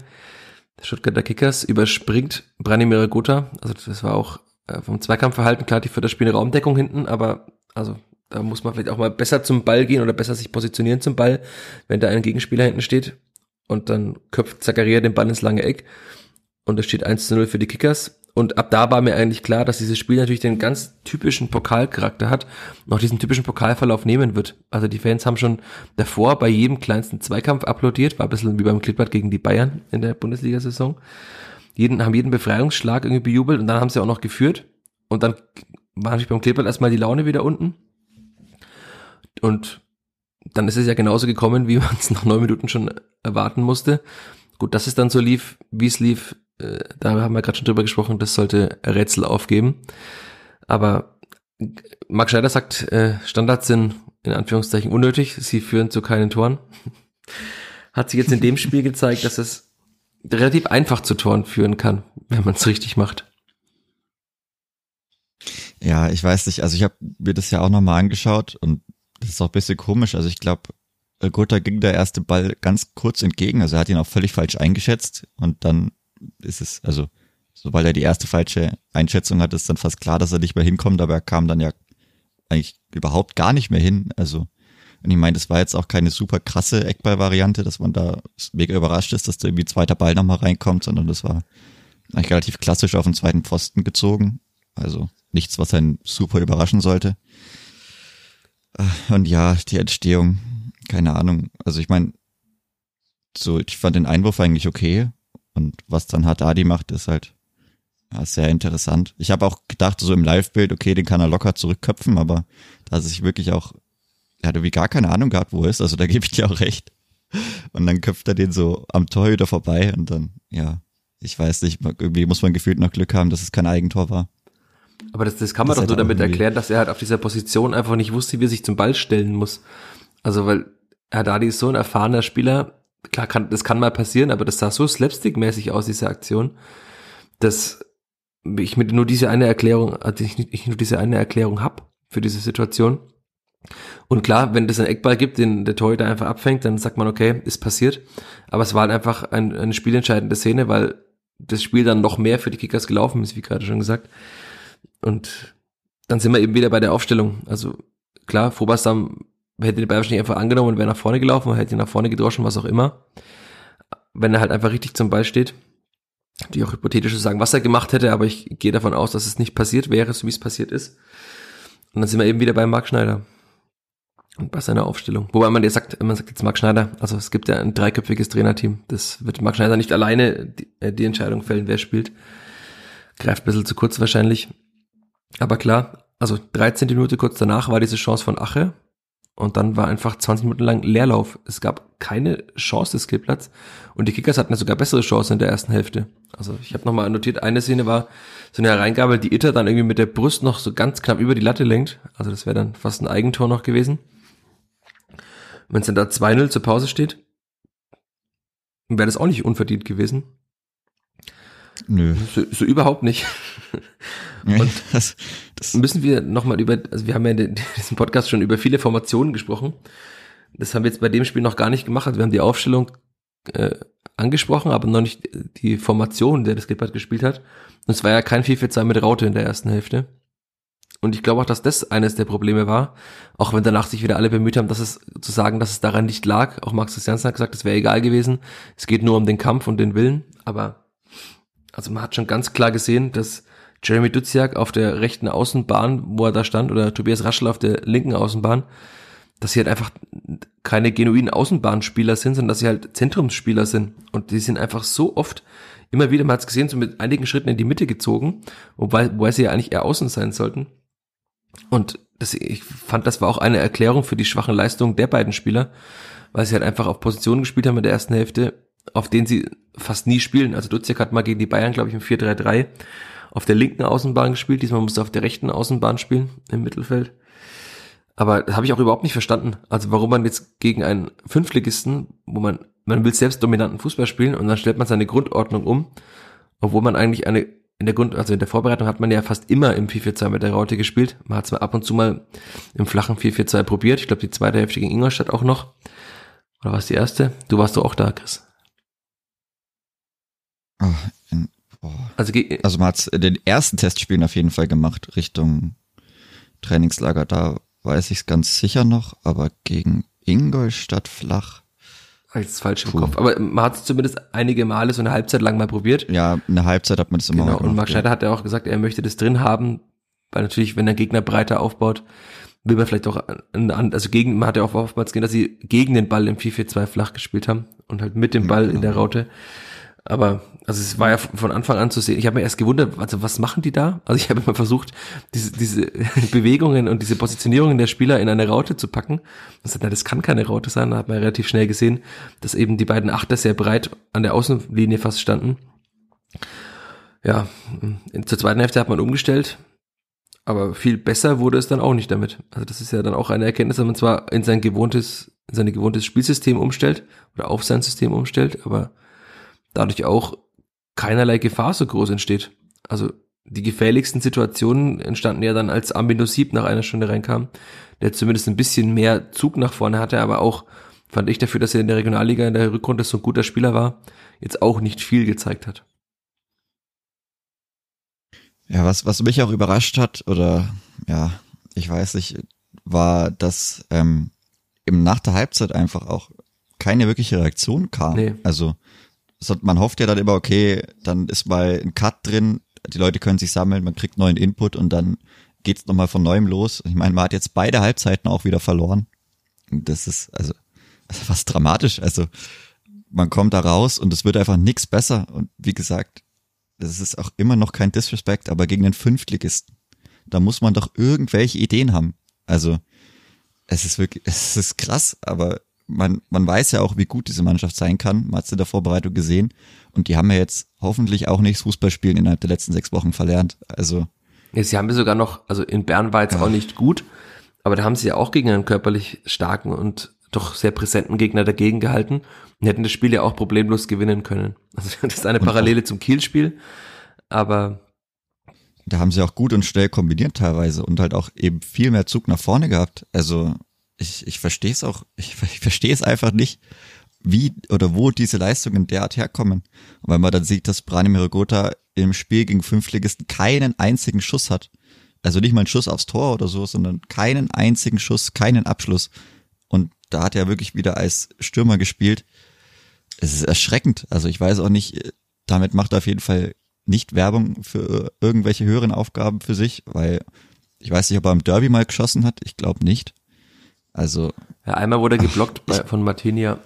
der Stuttgarter Kickers, überspringt Branimir Gotha. Also das war auch äh, vom Zweikampfverhalten klar, die für das Spiel eine Raumdeckung hinten, aber also da muss man vielleicht auch mal besser zum Ball gehen oder besser sich positionieren zum Ball, wenn da ein Gegenspieler hinten steht. Und dann köpft Zakaria den Ball ins lange Eck. Und es steht 1 zu 0 für die Kickers. Und ab da war mir eigentlich klar, dass dieses Spiel natürlich den ganz typischen Pokalcharakter hat und auch diesen typischen Pokalverlauf nehmen wird. Also die Fans haben schon davor bei jedem kleinsten Zweikampf applaudiert, war ein bisschen wie beim Klippert gegen die Bayern in der Bundesliga-Saison. Jeden, haben jeden Befreiungsschlag irgendwie bejubelt und dann haben sie auch noch geführt. Und dann war natürlich beim Klippert erstmal die Laune wieder unten. Und dann ist es ja genauso gekommen, wie man es nach neun Minuten schon erwarten musste. Gut, dass es dann so lief, wie es lief, da haben wir gerade schon drüber gesprochen, das sollte Rätsel aufgeben. Aber Marc Schneider sagt, äh, Standards sind in Anführungszeichen unnötig, sie führen zu keinen Toren. Hat sich jetzt in dem Spiel gezeigt, dass es relativ einfach zu Toren führen kann, wenn man es richtig macht. Ja, ich weiß nicht, also ich habe mir das ja auch nochmal angeschaut und das ist auch ein bisschen komisch. Also ich glaube, Gotha ging der erste Ball ganz kurz entgegen. Also er hat ihn auch völlig falsch eingeschätzt. Und dann ist es, also sobald er die erste falsche Einschätzung hat, ist dann fast klar, dass er nicht mehr hinkommt. Aber er kam dann ja eigentlich überhaupt gar nicht mehr hin. Also und ich meine, das war jetzt auch keine super krasse Eckball-Variante, dass man da mega überrascht ist, dass da irgendwie zweiter Ball nochmal reinkommt, sondern das war eigentlich relativ klassisch auf den zweiten Pfosten gezogen. Also nichts, was einen super überraschen sollte. Und ja, die Entstehung, keine Ahnung. Also ich meine, so, ich fand den Einwurf eigentlich okay. Und was dann Haddadi macht, ist halt ja, sehr interessant. Ich habe auch gedacht, so im Live-Bild, okay, den kann er locker zurückköpfen, aber da sich wirklich auch, er hat irgendwie gar keine Ahnung gehabt, wo er ist, also da gebe ich dir auch recht. Und dann köpft er den so am Torhüter vorbei und dann, ja, ich weiß nicht, irgendwie muss man gefühlt noch Glück haben, dass es kein Eigentor war. Aber das, das kann man das doch nur damit erklären, dass er halt auf dieser Position einfach nicht wusste, wie er sich zum Ball stellen muss. Also, weil Haddadi ist so ein erfahrener Spieler, klar, kann, das kann mal passieren, aber das sah so slapstick-mäßig aus, diese Aktion, dass ich mit nur diese eine Erklärung, also ich, ich nur diese eine Erklärung hab für diese Situation. Und klar, wenn es einen Eckball gibt, den der Torhüter einfach abfängt, dann sagt man, okay, ist passiert. Aber es war halt einfach ein, eine spielentscheidende Szene, weil das Spiel dann noch mehr für die Kickers gelaufen ist, wie gerade schon gesagt. Und dann sind wir eben wieder bei der Aufstellung. Also klar, Phobasam hätte den Ball wahrscheinlich einfach angenommen und wäre nach vorne gelaufen oder hätte ihn nach vorne gedroschen, was auch immer. Wenn er halt einfach richtig zum Ball steht. Die auch hypothetisch zu sagen, was er gemacht hätte, aber ich gehe davon aus, dass es nicht passiert wäre, so wie es passiert ist. Und dann sind wir eben wieder bei Marc Schneider. Und bei seiner Aufstellung. Wobei man jetzt sagt, man sagt jetzt Marc Schneider, also es gibt ja ein dreiköpfiges Trainerteam. Das wird Marc Schneider nicht alleine die, äh, die Entscheidung fällen, wer spielt. Greift ein bisschen zu kurz wahrscheinlich. Aber klar, also 13 Minuten kurz danach war diese Chance von Ache und dann war einfach 20 Minuten lang Leerlauf. Es gab keine Chance des Kleeblatts und die Kickers hatten ja sogar bessere Chancen in der ersten Hälfte. Also ich habe nochmal notiert, eine Szene war so eine Hereingabe, die Itter dann irgendwie mit der Brust noch so ganz knapp über die Latte lenkt. Also das wäre dann fast ein Eigentor noch gewesen. Wenn es dann da 2-0 zur Pause steht, wäre das auch nicht unverdient gewesen. Nö. So, so überhaupt nicht. Und das, das müssen wir nochmal über, also wir haben ja in diesem Podcast schon über viele Formationen gesprochen. Das haben wir jetzt bei dem Spiel noch gar nicht gemacht. Also wir haben die Aufstellung äh, angesprochen, aber noch nicht die Formation, der das Klippert gespielt hat. Und es war ja kein 4-4-2 mit Raute in der ersten Hälfte. Und ich glaube auch, dass das eines der Probleme war, auch wenn danach sich wieder alle bemüht haben, dass es zu sagen, dass es daran nicht lag. Auch Max Christiansen hat gesagt, es wäre egal gewesen. Es geht nur um den Kampf und den Willen. Aber also man hat schon ganz klar gesehen, dass Jeremy Duziak auf der rechten Außenbahn, wo er da stand, oder Tobias Raschel auf der linken Außenbahn, dass sie halt einfach keine genuinen Außenbahnspieler sind, sondern dass sie halt Zentrumsspieler sind. Und die sind einfach so oft, immer wieder, man hat es gesehen, so mit einigen Schritten in die Mitte gezogen, wobei, wobei sie ja eigentlich eher außen sein sollten. Und das, ich fand, das war auch eine Erklärung für die schwachen Leistungen der beiden Spieler, weil sie halt einfach auf Positionen gespielt haben in der ersten Hälfte, auf denen sie fast nie spielen. Also Duziak hat mal gegen die Bayern, glaube ich, im 4-3-3 auf der linken Außenbahn gespielt. Diesmal musste er auf der rechten Außenbahn spielen, im Mittelfeld. Aber das habe ich auch überhaupt nicht verstanden. Also warum man jetzt gegen einen Fünftligisten, wo man, man will selbst dominanten Fußball spielen und dann stellt man seine Grundordnung um, obwohl man eigentlich eine, in der Grund, also in der Vorbereitung hat man ja fast immer im 4-4-2 mit der Raute gespielt. Man hat mal ab und zu mal im flachen 4-4-2 probiert. Ich glaube, die zweite Hälfte gegen Ingolstadt auch noch. Oder war es die erste? Du warst doch auch da, Chris. Oh, in, also, also man hat den ersten Testspielen auf jeden Fall gemacht, Richtung Trainingslager. Da weiß ich es ganz sicher noch, aber gegen Ingolstadt flach. Als falsch im Puh. Kopf. Aber man hat es zumindest einige Male so eine Halbzeit lang mal probiert. Ja, eine Halbzeit hat man das immer genau, gemacht. Und Marc Schneider ja. hat ja auch gesagt, er möchte das drin haben, weil natürlich, wenn der Gegner breiter aufbaut, will man vielleicht auch, also gegen, man hat ja auch oftmals gesehen, dass sie gegen den Ball im 4-4-2 flach gespielt haben und halt mit dem Ball ja, genau. in der Raute. Aber also es war ja von Anfang an zu sehen. Ich habe mir erst gewundert, also was machen die da? Also ich habe immer versucht, diese, diese Bewegungen und diese Positionierungen der Spieler in eine Raute zu packen. Das, na, das kann keine Raute sein. Da hat man relativ schnell gesehen, dass eben die beiden Achter sehr breit an der Außenlinie fast standen. Ja, zur zweiten Hälfte hat man umgestellt, aber viel besser wurde es dann auch nicht damit. Also das ist ja dann auch eine Erkenntnis, dass man zwar in sein gewohntes, in sein gewohntes Spielsystem umstellt oder auf sein System umstellt, aber dadurch auch keinerlei Gefahr so groß entsteht. Also die gefährlichsten Situationen entstanden ja dann, als Amino Sieb nach einer Stunde reinkam, der zumindest ein bisschen mehr Zug nach vorne hatte, aber auch fand ich dafür, dass er in der Regionalliga in der Rückrunde so ein guter Spieler war, jetzt auch nicht viel gezeigt hat. Ja, was, was mich auch überrascht hat, oder ja, ich weiß nicht, war, dass ähm, eben nach der Halbzeit einfach auch keine wirkliche Reaktion kam. Nee. Also man hofft ja dann immer, okay, dann ist mal ein Cut drin, die Leute können sich sammeln, man kriegt neuen Input und dann geht's nochmal von neuem los. Ich meine, man hat jetzt beide Halbzeiten auch wieder verloren. Das ist also, ist fast dramatisch. Also man kommt da raus und es wird einfach nichts besser. Und wie gesagt, das ist auch immer noch kein Disrespect, aber gegen den Fünftligisten, da muss man doch irgendwelche Ideen haben. Also es ist wirklich, es ist krass, aber man, man weiß ja auch, wie gut diese Mannschaft sein kann. Man hat es in der Vorbereitung gesehen. Und die haben ja jetzt hoffentlich auch nicht Fußballspielen innerhalb der letzten sechs Wochen verlernt. Also. Ja, sie haben wir sogar noch, also in Bern war jetzt ja. auch nicht gut, aber da haben sie ja auch gegen einen körperlich starken und doch sehr präsenten Gegner dagegen gehalten und hätten das Spiel ja auch problemlos gewinnen können. Also das ist eine Parallele zum Kiel-Spiel, aber da haben sie auch gut und schnell kombiniert teilweise und halt auch eben viel mehr Zug nach vorne gehabt. Also ich, ich verstehe es auch, ich, ich verstehe es einfach nicht, wie oder wo diese Leistungen derart herkommen. Und wenn man dann sieht, dass Branimir Gotha im Spiel gegen Fünftligisten keinen einzigen Schuss hat, also nicht mal einen Schuss aufs Tor oder so, sondern keinen einzigen Schuss, keinen Abschluss. Und da hat er wirklich wieder als Stürmer gespielt. Es ist erschreckend. Also ich weiß auch nicht, damit macht er auf jeden Fall nicht Werbung für irgendwelche höheren Aufgaben für sich, weil ich weiß nicht, ob er im Derby mal geschossen hat. Ich glaube nicht. Also. Ja, einmal wurde er geblockt bei, von Martinia.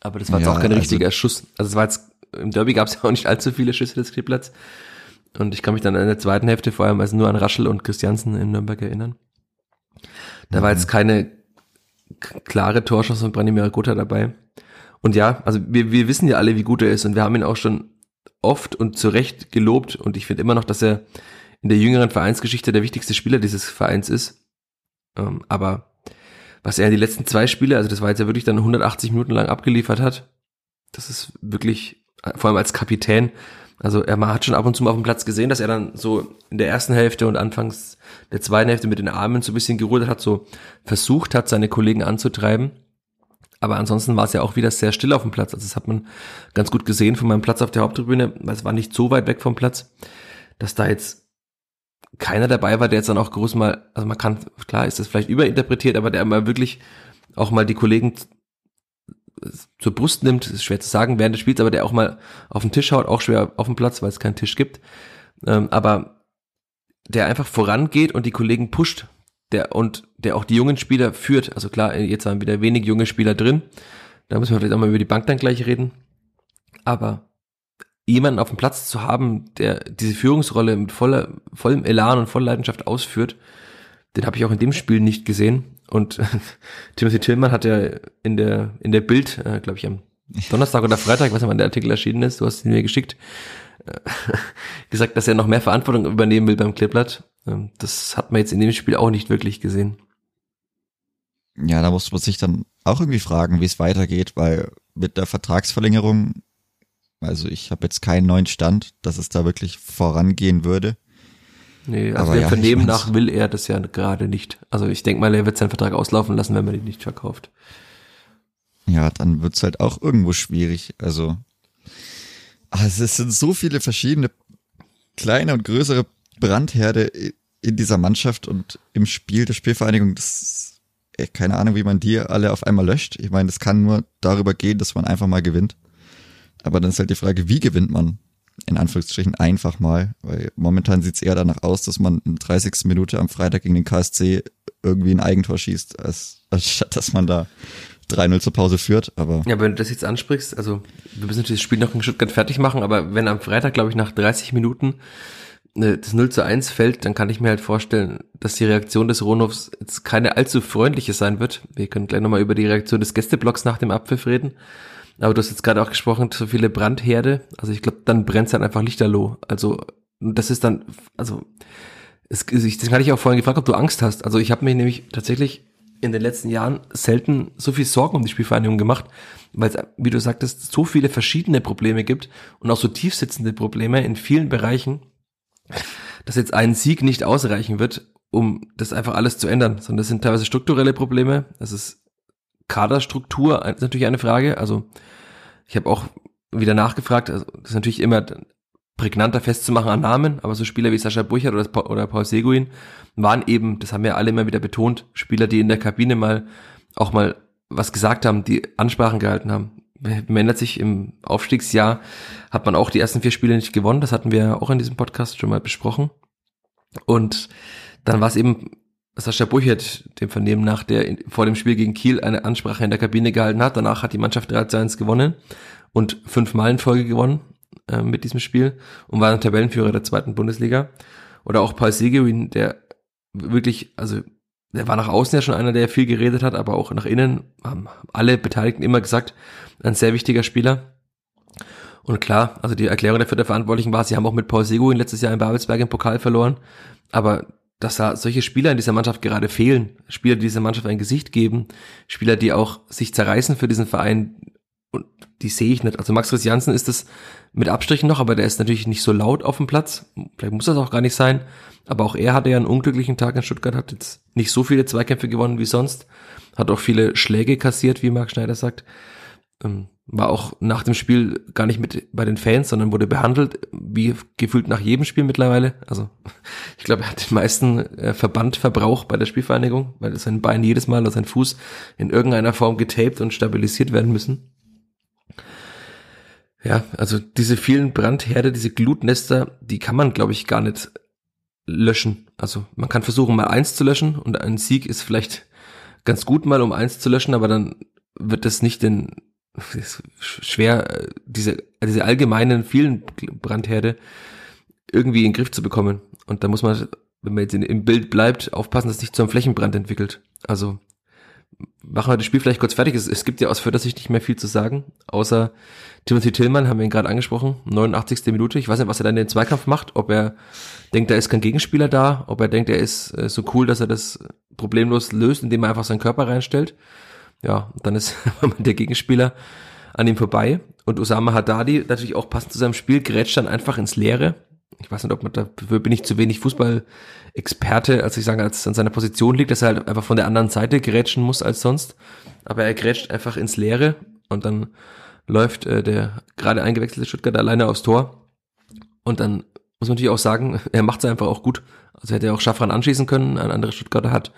Aber das war jetzt ja, auch kein also richtiger also, Schuss. Also es war jetzt, im Derby gab es ja auch nicht allzu viele Schüsse des Kleeblatts. Und ich kann mich dann in der zweiten Hälfte vor allem also nur an Raschel und Christiansen in Nürnberg erinnern. Da mhm. war jetzt keine klare Torschuss von Branimir Gotha dabei. Und ja, also wir, wir wissen ja alle, wie gut er ist und wir haben ihn auch schon oft und zu Recht gelobt und ich finde immer noch, dass er in der jüngeren Vereinsgeschichte der wichtigste Spieler dieses Vereins ist. Ähm, aber was er in die letzten zwei Spiele, also das war jetzt ja wirklich dann 180 Minuten lang abgeliefert hat, das ist wirklich, vor allem als Kapitän, also er hat schon ab und zu mal auf dem Platz gesehen, dass er dann so in der ersten Hälfte und anfangs der zweiten Hälfte mit den Armen so ein bisschen gerudert hat, so versucht hat, seine Kollegen anzutreiben. Aber ansonsten war es ja auch wieder sehr still auf dem Platz. Also das hat man ganz gut gesehen von meinem Platz auf der Haupttribüne, weil es war nicht so weit weg vom Platz, dass da jetzt keiner dabei war, der jetzt dann auch groß mal, also man kann, klar ist das vielleicht überinterpretiert, aber der mal wirklich auch mal die Kollegen zur Brust nimmt, ist schwer zu sagen während des Spiels, aber der auch mal auf den Tisch haut, auch schwer auf dem Platz, weil es keinen Tisch gibt. Ähm, aber der einfach vorangeht und die Kollegen pusht, der und der auch die jungen Spieler führt. Also klar, jetzt haben wieder wenig junge Spieler drin. Da müssen wir vielleicht auch mal über die Bank dann gleich reden. Aber jemanden auf dem Platz zu haben, der diese Führungsrolle mit voller, vollem Elan und voller Leidenschaft ausführt, den habe ich auch in dem Spiel nicht gesehen. Und Timothy Tillmann hat ja in der, in der Bild, äh, glaube ich, am Donnerstag oder Freitag, was ja wann der Artikel erschienen ist, du hast ihn mir geschickt, äh, gesagt, dass er noch mehr Verantwortung übernehmen will beim Kleeblatt. Ähm, das hat man jetzt in dem Spiel auch nicht wirklich gesehen. Ja, da muss man sich dann auch irgendwie fragen, wie es weitergeht, weil mit der Vertragsverlängerung, also ich habe jetzt keinen neuen Stand, dass es da wirklich vorangehen würde. Nee, also Aber wir ja, vernehmen nach will er das ja gerade nicht. Also ich denke mal, er wird seinen Vertrag auslaufen lassen, wenn man ihn nicht verkauft. Ja, dann wird's halt auch irgendwo schwierig. Also, also es sind so viele verschiedene kleine und größere Brandherde in dieser Mannschaft und im Spiel der Spielvereinigung. Das ist, keine Ahnung, wie man die alle auf einmal löscht. Ich meine, es kann nur darüber gehen, dass man einfach mal gewinnt. Aber dann ist halt die Frage, wie gewinnt man? in Anführungsstrichen einfach mal, weil momentan sieht es eher danach aus, dass man in 30. Minute am Freitag gegen den KSC irgendwie ein Eigentor schießt, als, als statt dass man da 3-0 zur Pause führt, aber. Ja, wenn du das jetzt ansprichst, also wir müssen natürlich das Spiel noch in Stuttgart fertig machen, aber wenn am Freitag, glaube ich, nach 30 Minuten äh, das 0 zu 1 fällt, dann kann ich mir halt vorstellen, dass die Reaktion des Ronovs jetzt keine allzu freundliche sein wird. Wir können gleich nochmal über die Reaktion des Gästeblocks nach dem Abpfiff reden. Aber du hast jetzt gerade auch gesprochen, so viele Brandherde. Also ich glaube, dann brennt es halt einfach lichterloh. Also das ist dann, also es, das hatte ich auch vorhin gefragt, ob du Angst hast. Also ich habe mir nämlich tatsächlich in den letzten Jahren selten so viel Sorgen um die Spielvereinigung gemacht, weil es, wie du sagtest, so viele verschiedene Probleme gibt und auch so tiefsitzende Probleme in vielen Bereichen, dass jetzt ein Sieg nicht ausreichen wird, um das einfach alles zu ändern, sondern das sind teilweise strukturelle Probleme, das ist Kaderstruktur ist natürlich eine Frage. Also ich habe auch wieder nachgefragt, also das ist natürlich immer prägnanter festzumachen an Namen, aber so Spieler wie Sascha Burchert oder, oder Paul Seguin waren eben, das haben wir alle immer wieder betont, Spieler, die in der Kabine mal auch mal was gesagt haben, die Ansprachen gehalten haben. Man ändert sich im Aufstiegsjahr, hat man auch die ersten vier Spiele nicht gewonnen, das hatten wir auch in diesem Podcast schon mal besprochen. Und dann war es eben Sascha Burchert, dem Vernehmen nach, der vor dem Spiel gegen Kiel eine Ansprache in der Kabine gehalten hat. Danach hat die Mannschaft 3 zu 1 gewonnen und fünfmal in Folge gewonnen äh, mit diesem Spiel und war dann Tabellenführer der zweiten Bundesliga. Oder auch Paul Seguin, der wirklich, also der war nach außen ja schon einer, der viel geredet hat, aber auch nach innen haben alle Beteiligten immer gesagt, ein sehr wichtiger Spieler. Und klar, also die Erklärung dafür der Verantwortlichen war, sie haben auch mit Paul Seguin letztes Jahr in Babelsberg im Pokal verloren, aber dass da solche Spieler in dieser Mannschaft gerade fehlen. Spieler, die dieser Mannschaft ein Gesicht geben. Spieler, die auch sich zerreißen für diesen Verein. Und die sehe ich nicht. Also Max Christiansen ist es mit Abstrichen noch, aber der ist natürlich nicht so laut auf dem Platz. Vielleicht muss das auch gar nicht sein. Aber auch er hatte ja einen unglücklichen Tag in Stuttgart, hat jetzt nicht so viele Zweikämpfe gewonnen wie sonst. Hat auch viele Schläge kassiert, wie Marc Schneider sagt. Ähm, war auch nach dem Spiel gar nicht mit bei den Fans, sondern wurde behandelt, wie gefühlt nach jedem Spiel mittlerweile. Also ich glaube, er hat den meisten äh, Verbandverbrauch bei der Spielvereinigung, weil sein Bein jedes Mal oder sein Fuß in irgendeiner Form getaped und stabilisiert werden müssen. Ja, also diese vielen Brandherde, diese Glutnester, die kann man, glaube ich, gar nicht löschen. Also man kann versuchen, mal eins zu löschen und ein Sieg ist vielleicht ganz gut mal, um eins zu löschen, aber dann wird das nicht den schwer, diese, diese allgemeinen vielen Brandherde irgendwie in den Griff zu bekommen. Und da muss man, wenn man jetzt in, im Bild bleibt, aufpassen, dass es nicht zu einem Flächenbrand entwickelt. Also machen wir das Spiel vielleicht kurz fertig. Es, es gibt ja aus Fördersicht nicht mehr viel zu sagen, außer Timothy Tillmann, haben wir ihn gerade angesprochen, 89. Minute. Ich weiß nicht, was er dann in den Zweikampf macht, ob er denkt, da ist kein Gegenspieler da, ob er denkt, er ist äh, so cool, dass er das problemlos löst, indem er einfach seinen Körper reinstellt ja, dann ist der Gegenspieler an ihm vorbei. Und Osama Haddadi, natürlich auch passend zu seinem Spiel, grätscht dann einfach ins Leere. Ich weiß nicht, ob man dafür bin ich zu wenig Fußball-Experte, als ich sage, als es an seiner Position liegt, dass er halt einfach von der anderen Seite grätschen muss als sonst. Aber er grätscht einfach ins Leere und dann läuft äh, der gerade eingewechselte Stuttgart alleine aufs Tor. Und dann muss man natürlich auch sagen, er macht es einfach auch gut. Also hätte er auch Schaffran anschießen können, ein anderer Stuttgarter hat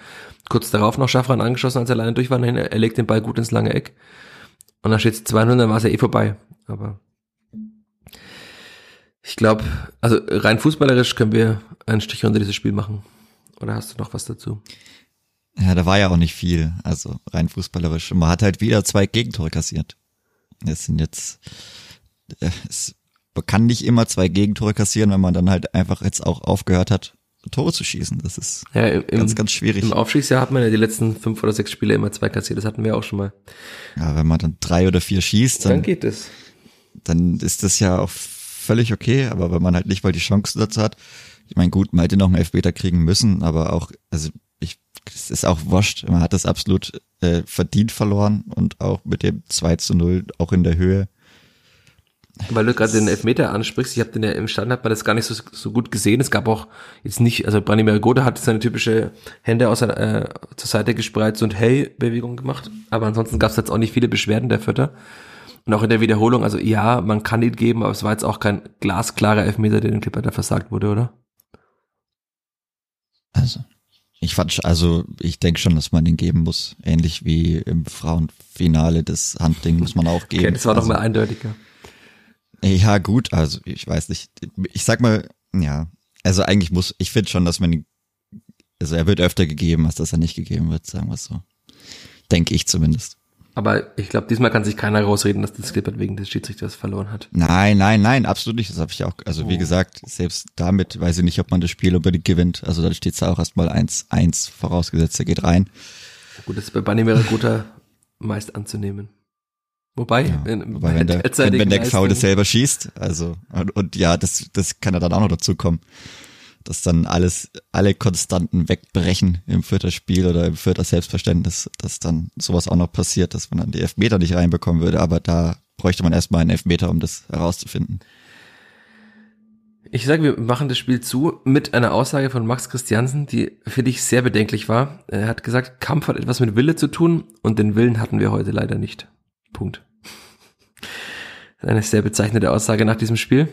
kurz darauf noch Schaffran angeschossen, als er alleine durch war. Er legt den Ball gut ins lange Eck. Und dann steht es 200, dann war es ja eh vorbei. Aber ich glaube, also rein fußballerisch können wir einen Strich unter dieses Spiel machen. Oder hast du noch was dazu? Ja, da war ja auch nicht viel, also rein fußballerisch. Man hat halt wieder zwei Gegentore kassiert. Es sind jetzt, äh, es, man kann nicht immer zwei Gegentore kassieren, wenn man dann halt einfach jetzt auch aufgehört hat, Tore zu schießen. Das ist ja, im, ganz, ganz schwierig. Im Aufstiegsjahr hat man ja die letzten fünf oder sechs Spiele immer zwei kassiert. Das hatten wir auch schon mal. Ja, wenn man dann drei oder vier schießt, dann, dann geht es. Dann ist das ja auch völlig okay. Aber wenn man halt nicht mal die Chance dazu hat, ich meine, gut, man hätte noch einen Elfmeter kriegen müssen, aber auch, also ich, es ist auch wurscht. Man hat das absolut äh, verdient verloren und auch mit dem 2 zu 0 auch in der Höhe. Weil du gerade den Elfmeter ansprichst, ich habe den ja im Stand, hat man das gar nicht so, so gut gesehen. Es gab auch jetzt nicht, also Branimir Gode hat seine typische Hände aus, äh, zur Seite gespreizt und Hey-Bewegung gemacht. Aber ansonsten gab es jetzt auch nicht viele Beschwerden der Vierter. Und auch in der Wiederholung, also ja, man kann ihn geben, aber es war jetzt auch kein glasklarer Elfmeter, der dem Clipper da versagt wurde, oder? Also, ich fand, also ich denke schon, dass man den geben muss. Ähnlich wie im Frauenfinale das Handding muss man auch geben. Okay, das war also, doch mal eindeutiger. Ja, gut, also ich weiß nicht. Ich sag mal, ja, also eigentlich muss, ich finde schon, dass man, also er wird öfter gegeben, als dass er nicht gegeben wird, sagen wir es so. Denke ich zumindest. Aber ich glaube, diesmal kann sich keiner rausreden, dass das Clippert wegen des Schiedsrichters verloren hat. Nein, nein, nein, absolut nicht. Das habe ich auch, also wie oh. gesagt, selbst damit weiß ich nicht, ob man das Spiel unbedingt gewinnt. Also da steht es auch erstmal 1-1 vorausgesetzt, er geht rein. Gut, das ist bei Bunny wäre guter meist anzunehmen. Wobei, ja, wenn, wobei wenn, der, wenn, wenn der Foul das selber schießt, also und, und ja, das, das kann ja dann auch noch dazu kommen, dass dann alles, alle Konstanten wegbrechen im vierter Spiel oder im vierter Selbstverständnis, dass dann sowas auch noch passiert, dass man dann die Elfmeter nicht reinbekommen würde, aber da bräuchte man erstmal einen Elfmeter, um das herauszufinden. Ich sage, wir machen das Spiel zu mit einer Aussage von Max Christiansen, die für dich sehr bedenklich war. Er hat gesagt, Kampf hat etwas mit Wille zu tun und den Willen hatten wir heute leider nicht. Punkt. Eine sehr bezeichnende Aussage nach diesem Spiel.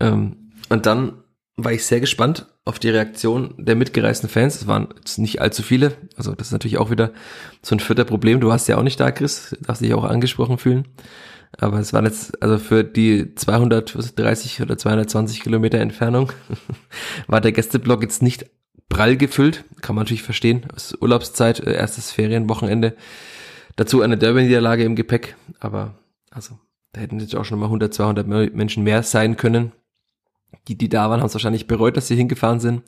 Ähm, und dann war ich sehr gespannt auf die Reaktion der mitgereisten Fans. Es waren nicht allzu viele. Also das ist natürlich auch wieder so ein vierter Problem. Du warst ja auch nicht da, Chris. Du darfst dich auch angesprochen fühlen. Aber es waren jetzt, also für die 230 oder 220 Kilometer Entfernung war der Gästeblock jetzt nicht prall gefüllt. Kann man natürlich verstehen. Es ist Urlaubszeit, äh, erstes Ferienwochenende. Dazu eine Derby-Niederlage im Gepäck, aber also da hätten jetzt auch schon mal 100, 200 Menschen mehr sein können. Die, die da waren, haben es wahrscheinlich bereut, dass sie hingefahren sind.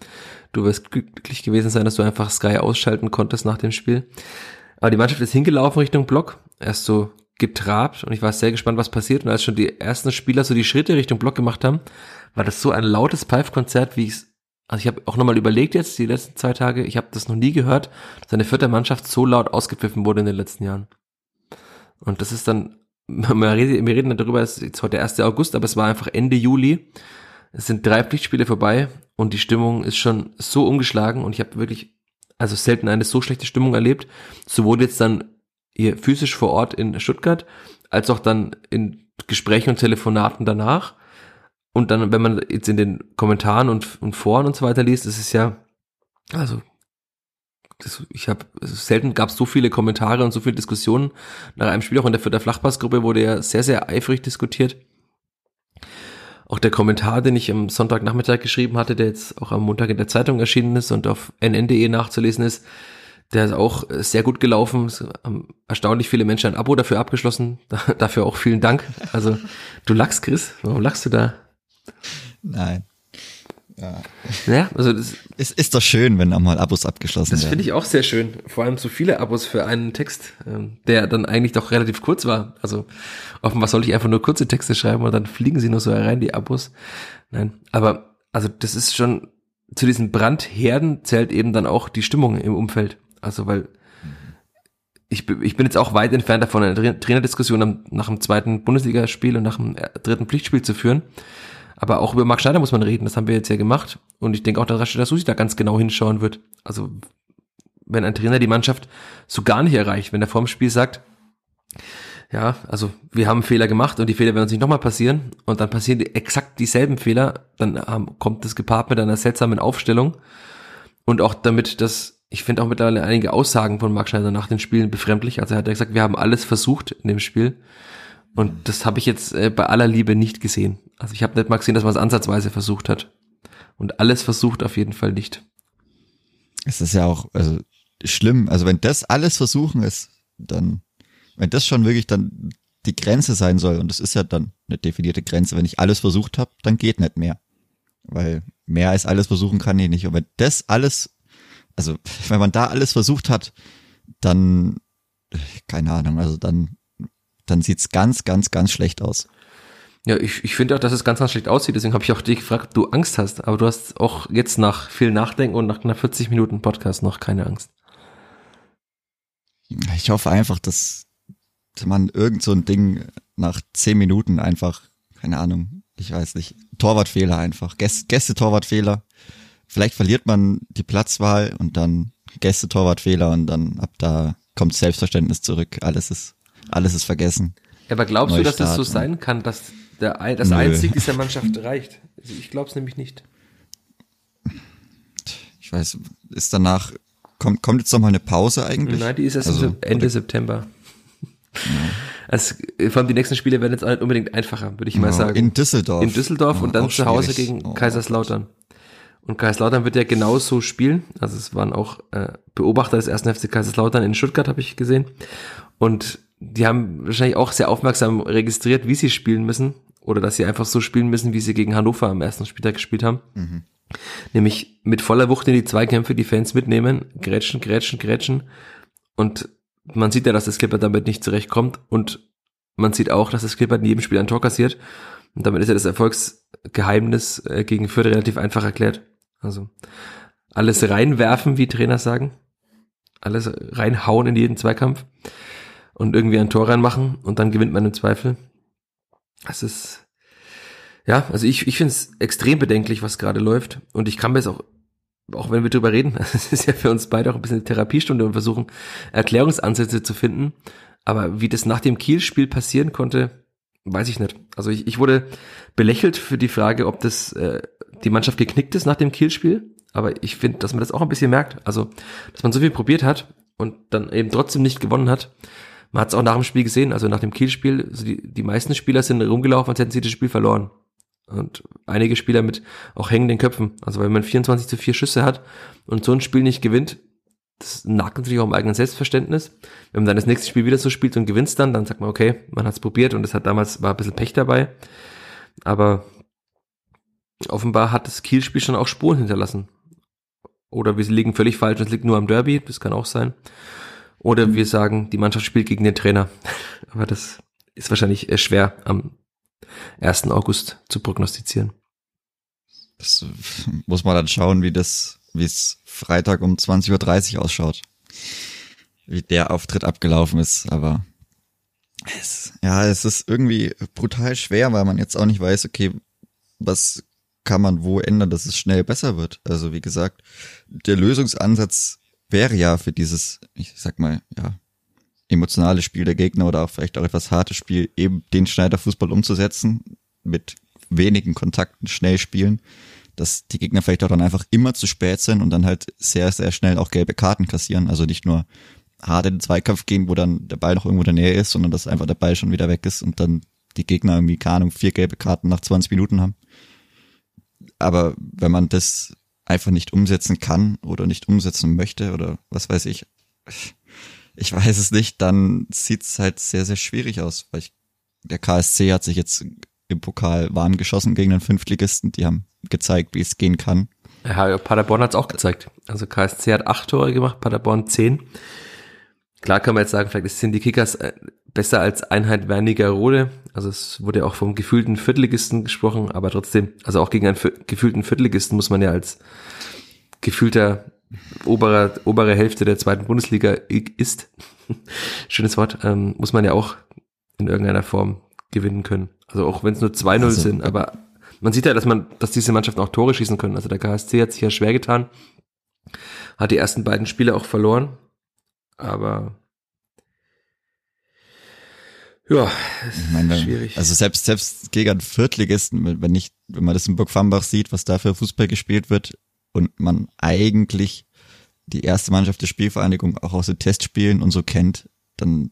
Du wirst glücklich gewesen sein, dass du einfach Sky ausschalten konntest nach dem Spiel. Aber die Mannschaft ist hingelaufen Richtung Block, erst so getrabt und ich war sehr gespannt, was passiert. Und als schon die ersten Spieler so die Schritte Richtung Block gemacht haben, war das so ein lautes Pfeifkonzert, wie ich es also ich habe auch nochmal überlegt jetzt, die letzten zwei Tage, ich habe das noch nie gehört, dass eine vierte Mannschaft so laut ausgepfiffen wurde in den letzten Jahren. Und das ist dann, wir reden darüber, es ist jetzt heute der 1. August, aber es war einfach Ende Juli. Es sind drei Pflichtspiele vorbei und die Stimmung ist schon so umgeschlagen und ich habe wirklich, also selten eine so schlechte Stimmung erlebt. Sowohl jetzt dann hier physisch vor Ort in Stuttgart, als auch dann in Gesprächen und Telefonaten danach. Und dann, wenn man jetzt in den Kommentaren und, und Foren und so weiter liest, ist es ja, also das, ich habe also selten gab es so viele Kommentare und so viele Diskussionen nach einem Spiel. Auch in der Vierter Flachpassgruppe wurde ja sehr, sehr eifrig diskutiert. Auch der Kommentar, den ich am Sonntagnachmittag geschrieben hatte, der jetzt auch am Montag in der Zeitung erschienen ist und auf nn.de nachzulesen ist, der ist auch sehr gut gelaufen. Es haben erstaunlich viele Menschen ein Abo dafür abgeschlossen. dafür auch vielen Dank. Also du lachst, Chris. Warum lachst du da? Nein. Ja. ja, also das es ist doch schön, wenn auch mal Abos abgeschlossen das werden. Das finde ich auch sehr schön. Vor allem so viele Abos für einen Text, ähm, der dann eigentlich doch relativ kurz war. Also offenbar soll ich einfach nur kurze Texte schreiben und dann fliegen sie nur so herein, die Abos. Nein, aber also das ist schon, zu diesen Brandherden zählt eben dann auch die Stimmung im Umfeld. Also weil ich, ich bin jetzt auch weit entfernt davon, eine Trainerdiskussion nach dem zweiten Bundesligaspiel und nach dem äh, dritten Pflichtspiel zu führen. Aber auch über Marc Schneider muss man reden, das haben wir jetzt ja gemacht. Und ich denke auch, dass Rashida Susi da ganz genau hinschauen wird. Also, wenn ein Trainer die Mannschaft so gar nicht erreicht, wenn er vorm Spiel sagt, ja, also wir haben Fehler gemacht und die Fehler werden uns nicht nochmal passieren und dann passieren die, exakt dieselben Fehler, dann ähm, kommt das gepaart mit einer seltsamen Aufstellung und auch damit, dass ich finde auch mittlerweile einige Aussagen von Marc Schneider nach den Spielen befremdlich. Also er hat ja gesagt, wir haben alles versucht in dem Spiel und das habe ich jetzt äh, bei aller Liebe nicht gesehen. Also ich habe nicht mal gesehen, dass man es ansatzweise versucht hat. Und alles versucht auf jeden Fall nicht. Es ist ja auch also schlimm. Also wenn das alles versuchen ist, dann, wenn das schon wirklich dann die Grenze sein soll, und das ist ja dann eine definierte Grenze, wenn ich alles versucht habe, dann geht nicht mehr. Weil mehr als alles versuchen kann ich nicht. Und wenn das alles, also wenn man da alles versucht hat, dann, keine Ahnung, also dann dann sieht's ganz, ganz, ganz schlecht aus. Ja, ich, ich finde auch, dass es ganz, ganz schlecht aussieht. Deswegen habe ich auch dich gefragt, ob du Angst hast. Aber du hast auch jetzt nach viel Nachdenken und nach knapp 40 Minuten Podcast noch keine Angst. Ich hoffe einfach, dass man irgend so ein Ding nach 10 Minuten einfach, keine Ahnung, ich weiß nicht, Torwartfehler einfach, Gäste-Torwartfehler. Vielleicht verliert man die Platzwahl und dann Gäste-Torwartfehler und dann ab da kommt Selbstverständnis zurück. Alles ist, alles ist vergessen. Aber glaubst Neustart, du, dass das so sein kann, dass der, das Nö. Einzig dieser Mannschaft reicht? Also ich glaube es nämlich nicht. Ich weiß, ist danach, kommt, kommt jetzt noch mal eine Pause eigentlich? Nein, die ist erst also, Ende? September. Ja. Also, vor allem die nächsten Spiele werden jetzt auch nicht unbedingt einfacher, würde ich mal sagen. In Düsseldorf. In Düsseldorf ja, und dann zu Hause gegen oh, Kaiserslautern. Und Kaiserslautern wird ja genauso spielen. Also es waren auch äh, Beobachter des ersten FC Kaiserslautern in Stuttgart, habe ich gesehen. Und die haben wahrscheinlich auch sehr aufmerksam registriert, wie sie spielen müssen. Oder dass sie einfach so spielen müssen, wie sie gegen Hannover am ersten Spieltag gespielt haben. Mhm. Nämlich mit voller Wucht in die Zweikämpfe die Fans mitnehmen, grätschen, grätschen, grätschen. Und man sieht ja, dass das Clipper damit nicht zurechtkommt. Und man sieht auch, dass das Clipper in jedem Spiel ein Tor kassiert. Und damit ist ja das Erfolgsgeheimnis äh, gegen Fürth relativ einfach erklärt. Also alles reinwerfen, wie Trainer sagen. Alles reinhauen in jeden Zweikampf und irgendwie ein Tor reinmachen und dann gewinnt man im Zweifel. Das ist, ja, also ich, ich finde es extrem bedenklich, was gerade läuft. Und ich kann mir jetzt auch, auch wenn wir drüber reden, es ist ja für uns beide auch ein bisschen eine Therapiestunde und versuchen, Erklärungsansätze zu finden. Aber wie das nach dem Kiel-Spiel passieren konnte, weiß ich nicht. Also ich, ich wurde belächelt für die Frage, ob das äh, die Mannschaft geknickt ist nach dem Kiel-Spiel. Aber ich finde, dass man das auch ein bisschen merkt. Also, dass man so viel probiert hat und dann eben trotzdem nicht gewonnen hat. Man hat es auch nach dem Spiel gesehen, also nach dem Kiel-Spiel, also die, die meisten Spieler sind rumgelaufen, als hätten sie das Spiel verloren. Und einige Spieler mit auch hängenden Köpfen. Also wenn man 24 zu 4 Schüsse hat und so ein Spiel nicht gewinnt, das nagt natürlich auch im eigenen Selbstverständnis. Wenn man dann das nächste Spiel wieder so spielt und gewinnt dann, dann sagt man, okay, man hat es probiert und es hat damals war ein bisschen Pech dabei. Aber offenbar hat das Kiel-Spiel schon auch Spuren hinterlassen. Oder wir liegen völlig falsch und es liegt nur am Derby, das kann auch sein. Oder wir sagen, die Mannschaft spielt gegen den Trainer. Aber das ist wahrscheinlich schwer am 1. August zu prognostizieren. Das muss man dann schauen, wie das, wie es Freitag um 20.30 Uhr ausschaut. Wie der Auftritt abgelaufen ist, aber es, ja, es ist irgendwie brutal schwer, weil man jetzt auch nicht weiß, okay, was kann man wo ändern, dass es schnell besser wird. Also wie gesagt, der Lösungsansatz wäre ja für dieses, ich sag mal, ja, emotionale Spiel der Gegner oder auch vielleicht auch etwas hartes Spiel, eben den Schneiderfußball umzusetzen, mit wenigen Kontakten schnell spielen, dass die Gegner vielleicht auch dann einfach immer zu spät sind und dann halt sehr, sehr schnell auch gelbe Karten kassieren. Also nicht nur hart in den Zweikampf gehen, wo dann der Ball noch irgendwo in der Nähe ist, sondern dass einfach der Ball schon wieder weg ist und dann die Gegner irgendwie, keine Ahnung, vier gelbe Karten nach 20 Minuten haben. Aber wenn man das einfach nicht umsetzen kann oder nicht umsetzen möchte oder was weiß ich, ich weiß es nicht, dann sieht es halt sehr, sehr schwierig aus, weil ich, der KSC hat sich jetzt im Pokal warm geschossen gegen den Fünftligisten, die haben gezeigt, wie es gehen kann. Ja, Paderborn hat es auch gezeigt. Also KSC hat acht Tore gemacht, Paderborn zehn. Klar kann man jetzt sagen, vielleicht sind die Kickers äh, besser als Einheit Wernigerode. Also es wurde ja auch vom gefühlten Viertligisten gesprochen, aber trotzdem, also auch gegen einen gefühlten Viertligisten muss man ja als gefühlter oberer, obere Hälfte der zweiten Bundesliga ist, schönes Wort, ähm, muss man ja auch in irgendeiner Form gewinnen können. Also auch wenn es nur 2-0 also, sind, aber man sieht ja, dass man, dass diese Mannschaften auch Tore schießen können. Also der KSC hat sich ja schwer getan, hat die ersten beiden Spiele auch verloren, aber ja, ich meine, schwierig. Also selbst, selbst gegen Viertligisten, wenn nicht, wenn man das in Burgfambach sieht, was da für Fußball gespielt wird und man eigentlich die erste Mannschaft der Spielvereinigung auch aus den Testspielen und so kennt, dann,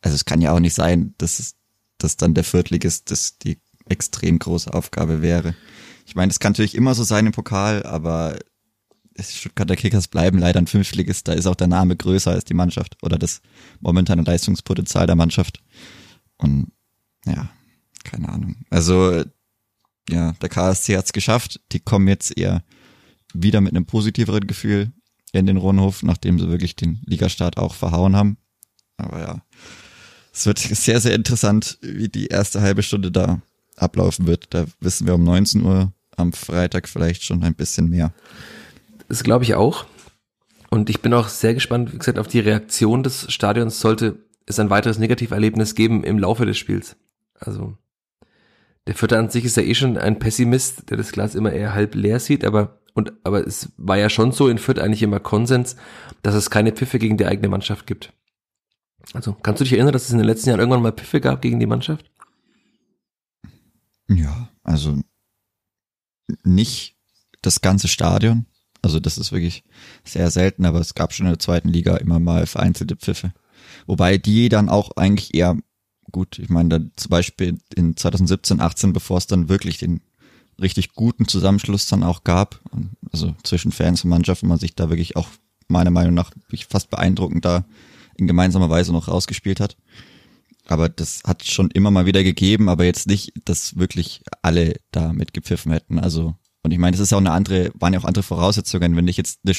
also es kann ja auch nicht sein, dass, dass dann der Viertligist das die extrem große Aufgabe wäre. Ich meine, das kann natürlich immer so sein im Pokal, aber Stuttgarter Kickers bleiben leider ein Fünftligist, da ist auch der Name größer als die Mannschaft oder das momentane Leistungspotenzial der Mannschaft. Und ja, keine Ahnung. Also ja, der KSC hat's geschafft. Die kommen jetzt eher wieder mit einem positiveren Gefühl in den Rundhof, nachdem sie wirklich den Ligastart auch verhauen haben. Aber ja, es wird sehr, sehr interessant, wie die erste halbe Stunde da ablaufen wird. Da wissen wir um 19 Uhr am Freitag vielleicht schon ein bisschen mehr. Das glaube ich auch. Und ich bin auch sehr gespannt, wie gesagt, auf die Reaktion des Stadions, sollte es ein weiteres Negativerlebnis geben im Laufe des Spiels. Also, der Vierter an sich ist ja eh schon ein Pessimist, der das Glas immer eher halb leer sieht, aber, und, aber es war ja schon so in Fürth eigentlich immer Konsens, dass es keine Pfiffe gegen die eigene Mannschaft gibt. Also, kannst du dich erinnern, dass es in den letzten Jahren irgendwann mal Pfiffe gab gegen die Mannschaft? Ja, also nicht das ganze Stadion. Also das ist wirklich sehr selten, aber es gab schon in der zweiten Liga immer mal vereinzelte Pfiffe. Wobei die dann auch eigentlich eher gut, ich meine, dann zum Beispiel in 2017, 18, bevor es dann wirklich den richtig guten Zusammenschluss dann auch gab, also zwischen Fans und Mannschaft, wo man sich da wirklich auch meiner Meinung nach fast beeindruckend da in gemeinsamer Weise noch rausgespielt hat. Aber das hat schon immer mal wieder gegeben, aber jetzt nicht, dass wirklich alle da mitgepfiffen hätten. Also, und ich meine, das ist ja auch eine andere, waren ja auch andere Voraussetzungen, wenn ich jetzt eine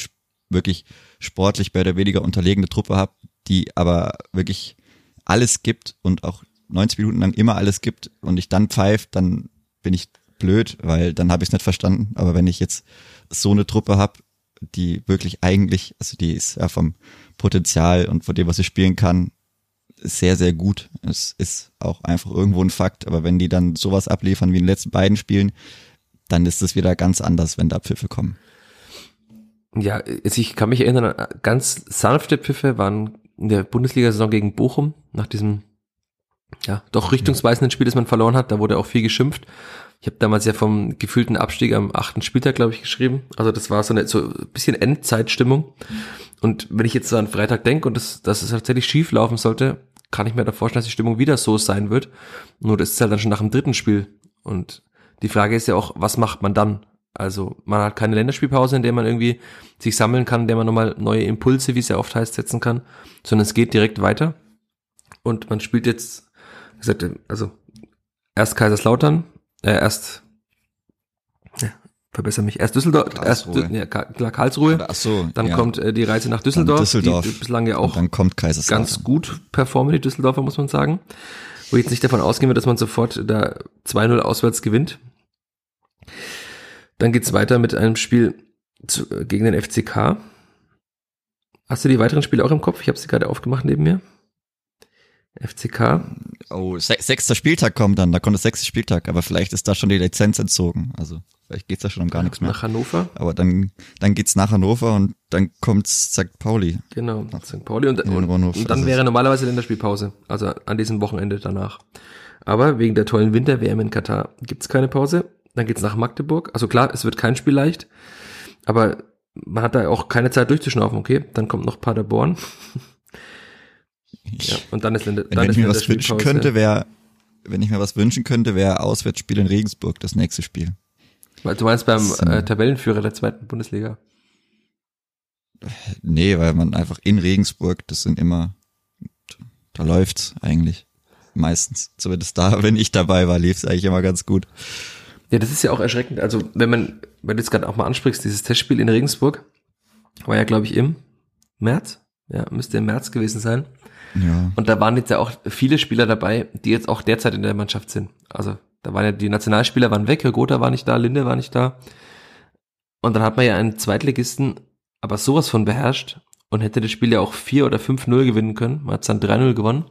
wirklich sportlich mehr oder weniger unterlegene Truppe habe, die aber wirklich alles gibt und auch 90 Minuten lang immer alles gibt und ich dann pfeife, dann bin ich blöd, weil dann habe ich es nicht verstanden. Aber wenn ich jetzt so eine Truppe habe, die wirklich eigentlich, also die ist ja vom Potenzial und von dem, was sie spielen kann, sehr, sehr gut. Es ist auch einfach irgendwo ein Fakt. Aber wenn die dann sowas abliefern wie in den letzten beiden Spielen, dann ist es wieder ganz anders, wenn da Pfiffe kommen. Ja, also ich kann mich erinnern, ganz sanfte Pfiffe waren in der Bundesliga-Saison gegen Bochum, nach diesem ja, doch richtungsweisenden Spiel, das man verloren hat. Da wurde auch viel geschimpft. Ich habe damals ja vom gefühlten Abstieg am achten Spieltag, glaube ich, geschrieben. Also das war so eine so ein bisschen Endzeitstimmung. Und wenn ich jetzt so an Freitag denke und das, dass es tatsächlich schief laufen sollte, kann ich mir da vorstellen, dass die Stimmung wieder so sein wird. Nur das ist halt dann schon nach dem dritten Spiel. Und die Frage ist ja auch, was macht man dann? Also man hat keine Länderspielpause, in der man irgendwie sich sammeln kann, in der man nochmal neue Impulse, wie es ja oft heißt, setzen kann, sondern es geht direkt weiter. Und man spielt jetzt, gesagt, also erst Kaiserslautern, äh, erst verbessere mich, erst Düsseldorf, Karlsruhe. erst ja, klar, Karlsruhe, ach so, dann ja. kommt äh, die Reise nach Düsseldorf, Düsseldorf. die bislang ja auch Und dann kommt Kaiserslautern. ganz gut performen, die Düsseldorfer, muss man sagen. Wo ich jetzt nicht davon ausgehen würde, dass man sofort da 2-0 auswärts gewinnt. Dann geht's weiter mit einem Spiel zu, äh, gegen den FCK. Hast du die weiteren Spiele auch im Kopf? Ich habe sie gerade aufgemacht neben mir. FCK. Oh, se sechster Spieltag kommt dann, da kommt das sechste Spieltag, aber vielleicht ist da schon die Lizenz entzogen. Also vielleicht geht's da schon um gar nichts mehr. Nach Hannover. Aber dann, dann geht's nach Hannover und dann kommt St. Pauli. Genau, nach St. Pauli und, und, und dann Das wäre normalerweise Länderspielpause, also an diesem Wochenende danach. Aber wegen der tollen Winter-WM in Katar gibt's keine Pause. Dann geht's nach Magdeburg. Also klar, es wird kein Spiel leicht, aber man hat da auch keine Zeit durchzuschnaufen, okay? Dann kommt noch Paderborn. ja, und dann ist, Länder, Wenn, dann wenn ist ich mir was wünschen könnte, wäre, wenn ich mir was wünschen könnte, wäre Auswärtsspiel in Regensburg das nächste Spiel. Weil du meinst beim ähm, äh, Tabellenführer der zweiten Bundesliga. Nee, weil man einfach in Regensburg, das sind immer, da läuft's eigentlich. Meistens. Zumindest da, wenn ich dabei war, lief's eigentlich immer ganz gut. Ja, das ist ja auch erschreckend. Also, wenn man, wenn du jetzt gerade auch mal ansprichst, dieses Testspiel in Regensburg, war ja, glaube ich, im März. Ja, müsste im März gewesen sein. Ja. Und da waren jetzt ja auch viele Spieler dabei, die jetzt auch derzeit in der Mannschaft sind. Also, da waren ja die Nationalspieler waren weg, Herr Gotha war nicht da, Linde war nicht da. Und dann hat man ja einen Zweitligisten aber sowas von beherrscht und hätte das Spiel ja auch 4 oder 5-0 gewinnen können. Man hat dann 3-0 gewonnen.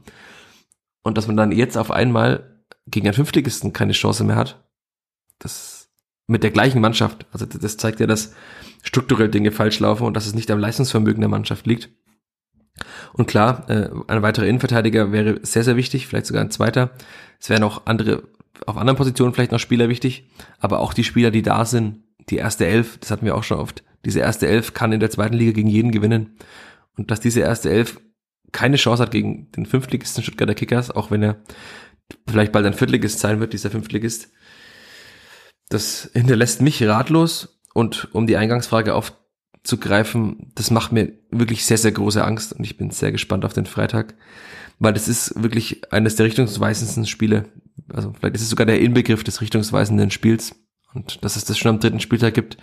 Und dass man dann jetzt auf einmal gegen einen Fünftligisten keine Chance mehr hat, das mit der gleichen Mannschaft. Also das zeigt ja, dass strukturell Dinge falsch laufen und dass es nicht am Leistungsvermögen der Mannschaft liegt. Und klar, äh, ein weiterer Innenverteidiger wäre sehr, sehr wichtig, vielleicht sogar ein zweiter. Es wären auch andere, auf anderen Positionen vielleicht noch Spieler wichtig, aber auch die Spieler, die da sind, die erste Elf, das hatten wir auch schon oft, diese erste Elf kann in der zweiten Liga gegen jeden gewinnen. Und dass diese erste Elf keine Chance hat gegen den Fünftligisten Stuttgarter Kickers, auch wenn er vielleicht bald ein Viertligist sein wird, dieser Fünftligist, das hinterlässt mich ratlos und um die Eingangsfrage aufzugreifen, das macht mir wirklich sehr, sehr große Angst und ich bin sehr gespannt auf den Freitag, weil das ist wirklich eines der richtungsweisendsten Spiele. Also vielleicht ist es sogar der Inbegriff des richtungsweisenden Spiels und dass es das schon am dritten Spieltag gibt.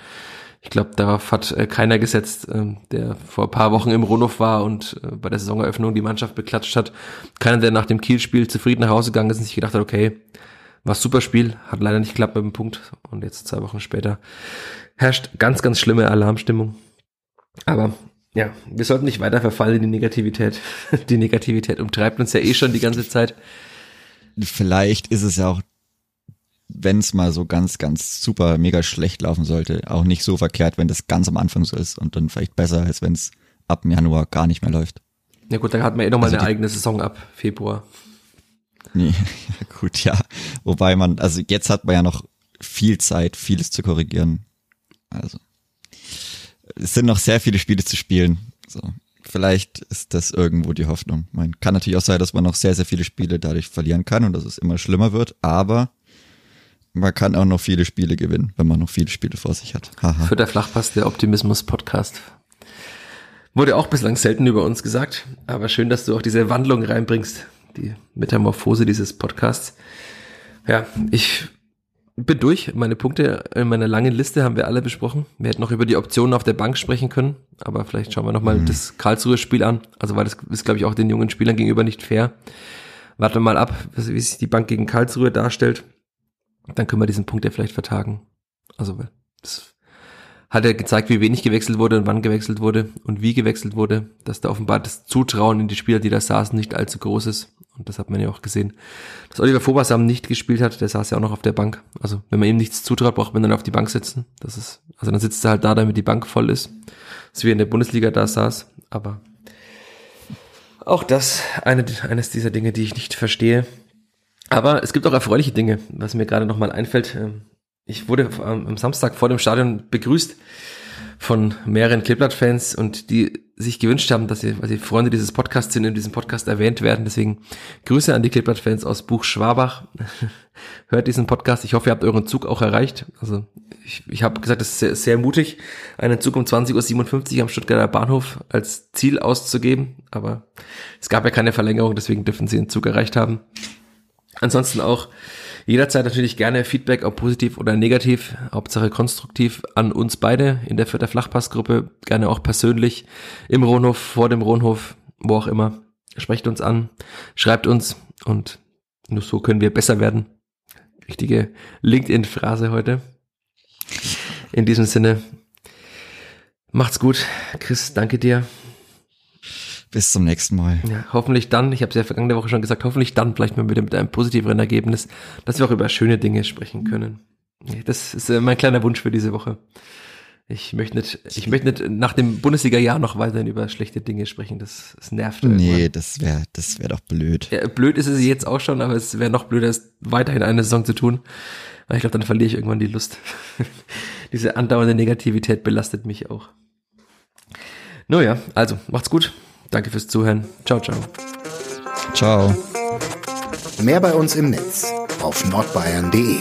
Ich glaube, darauf hat äh, keiner gesetzt, ähm, der vor ein paar Wochen im Rundhof war und äh, bei der Saisoneröffnung die Mannschaft beklatscht hat. Keiner, der nach dem Kiel-Spiel zufrieden nach Hause gegangen ist und sich gedacht hat, okay, War super Spiel, hat leider nicht geklappt mit dem Punkt. Und jetzt zwei Wochen später herrscht ganz, ganz schlimme Alarmstimmung. Aber ja, wir sollten nicht weiter verfallen in die Negativität. Die Negativität umtreibt uns ja eh schon die ganze Zeit. Vielleicht ist es ja auch, wenn es mal so ganz, ganz super, mega schlecht laufen sollte, auch nicht so verkehrt, wenn das ganz am Anfang so ist und dann vielleicht besser, als wenn es ab Januar gar nicht mehr läuft. Ja gut, dann hat man eh nochmal also eine eigene Saison ab Februar. Nee, gut, ja. Wobei man, also jetzt hat man ja noch viel Zeit, vieles zu korrigieren. Also es sind noch sehr viele Spiele zu spielen. So, vielleicht ist das irgendwo die Hoffnung. Man kann natürlich auch sein, dass man noch sehr, sehr viele Spiele dadurch verlieren kann und dass es immer schlimmer wird, aber man kann auch noch viele Spiele gewinnen, wenn man noch viele Spiele vor sich hat. Für der Flachpass der Optimismus-Podcast. Wurde auch bislang selten über uns gesagt, aber schön, dass du auch diese Wandlung reinbringst, die Metamorphose dieses Podcasts. Ja, ich bin durch. Meine Punkte in meiner langen Liste haben wir alle besprochen. Wir hätten noch über die Optionen auf der Bank sprechen können, aber vielleicht schauen wir nochmal mhm. das Karlsruhe-Spiel an. Also, weil das ist, glaube ich, auch den jungen Spielern gegenüber nicht fair. Warten wir mal ab, wie sich die Bank gegen Karlsruhe darstellt. Dann können wir diesen Punkt ja vielleicht vertagen. Also, das hat er gezeigt, wie wenig gewechselt wurde und wann gewechselt wurde und wie gewechselt wurde, dass da offenbar das Zutrauen in die Spieler, die da saßen, nicht allzu groß ist. Und das hat man ja auch gesehen. Dass Oliver Vobasam nicht gespielt hat, der saß ja auch noch auf der Bank. Also wenn man ihm nichts zutraut, braucht man dann auf die Bank sitzen. Das ist, also dann sitzt er halt da, damit die Bank voll ist. So wie er in der Bundesliga da saß. Aber auch das eine, eines dieser Dinge, die ich nicht verstehe. Aber es gibt auch erfreuliche Dinge, was mir gerade nochmal einfällt. Ähm, ich wurde am Samstag vor dem Stadion begrüßt von mehreren Kleeblatt-Fans und die sich gewünscht haben, dass sie, weil sie Freunde dieses Podcasts sind, in diesem Podcast erwähnt werden. Deswegen Grüße an die Kleeblatt-Fans aus Buch Schwabach. Hört diesen Podcast. Ich hoffe, ihr habt euren Zug auch erreicht. Also ich, ich habe gesagt, es ist sehr, sehr mutig, einen Zug um 20.57 Uhr am Stuttgarter Bahnhof als Ziel auszugeben. Aber es gab ja keine Verlängerung, deswegen dürfen sie den Zug erreicht haben. Ansonsten auch Jederzeit natürlich gerne Feedback, ob positiv oder negativ, Hauptsache konstruktiv an uns beide in der Vierter Flachpassgruppe, gerne auch persönlich im Rohnhof, vor dem Rohnhof, wo auch immer. Sprecht uns an, schreibt uns und nur so können wir besser werden. Richtige LinkedIn-Phrase heute. In diesem Sinne, macht's gut. Chris, danke dir. Bis zum nächsten Mal. Ja, hoffentlich dann, ich habe es ja vergangene Woche schon gesagt, hoffentlich dann vielleicht mal wieder mit einem positiveren Ergebnis, dass wir auch über schöne Dinge sprechen können. Das ist äh, mein kleiner Wunsch für diese Woche. Ich möchte nicht, ich möchte nicht nach dem Bundesliga-Jahr noch weiterhin über schlechte Dinge sprechen. Das, das nervt. Irgendwann. Nee, das wäre, das wäre doch blöd. Ja, blöd ist es jetzt auch schon, aber es wäre noch blöder, es weiterhin eine Saison zu tun. Weil ich glaube, dann verliere ich irgendwann die Lust. Diese andauernde Negativität belastet mich auch. Nun ja, also macht's gut. Danke fürs Zuhören. Ciao, ciao. Ciao. Mehr bei uns im Netz auf nordbayern.de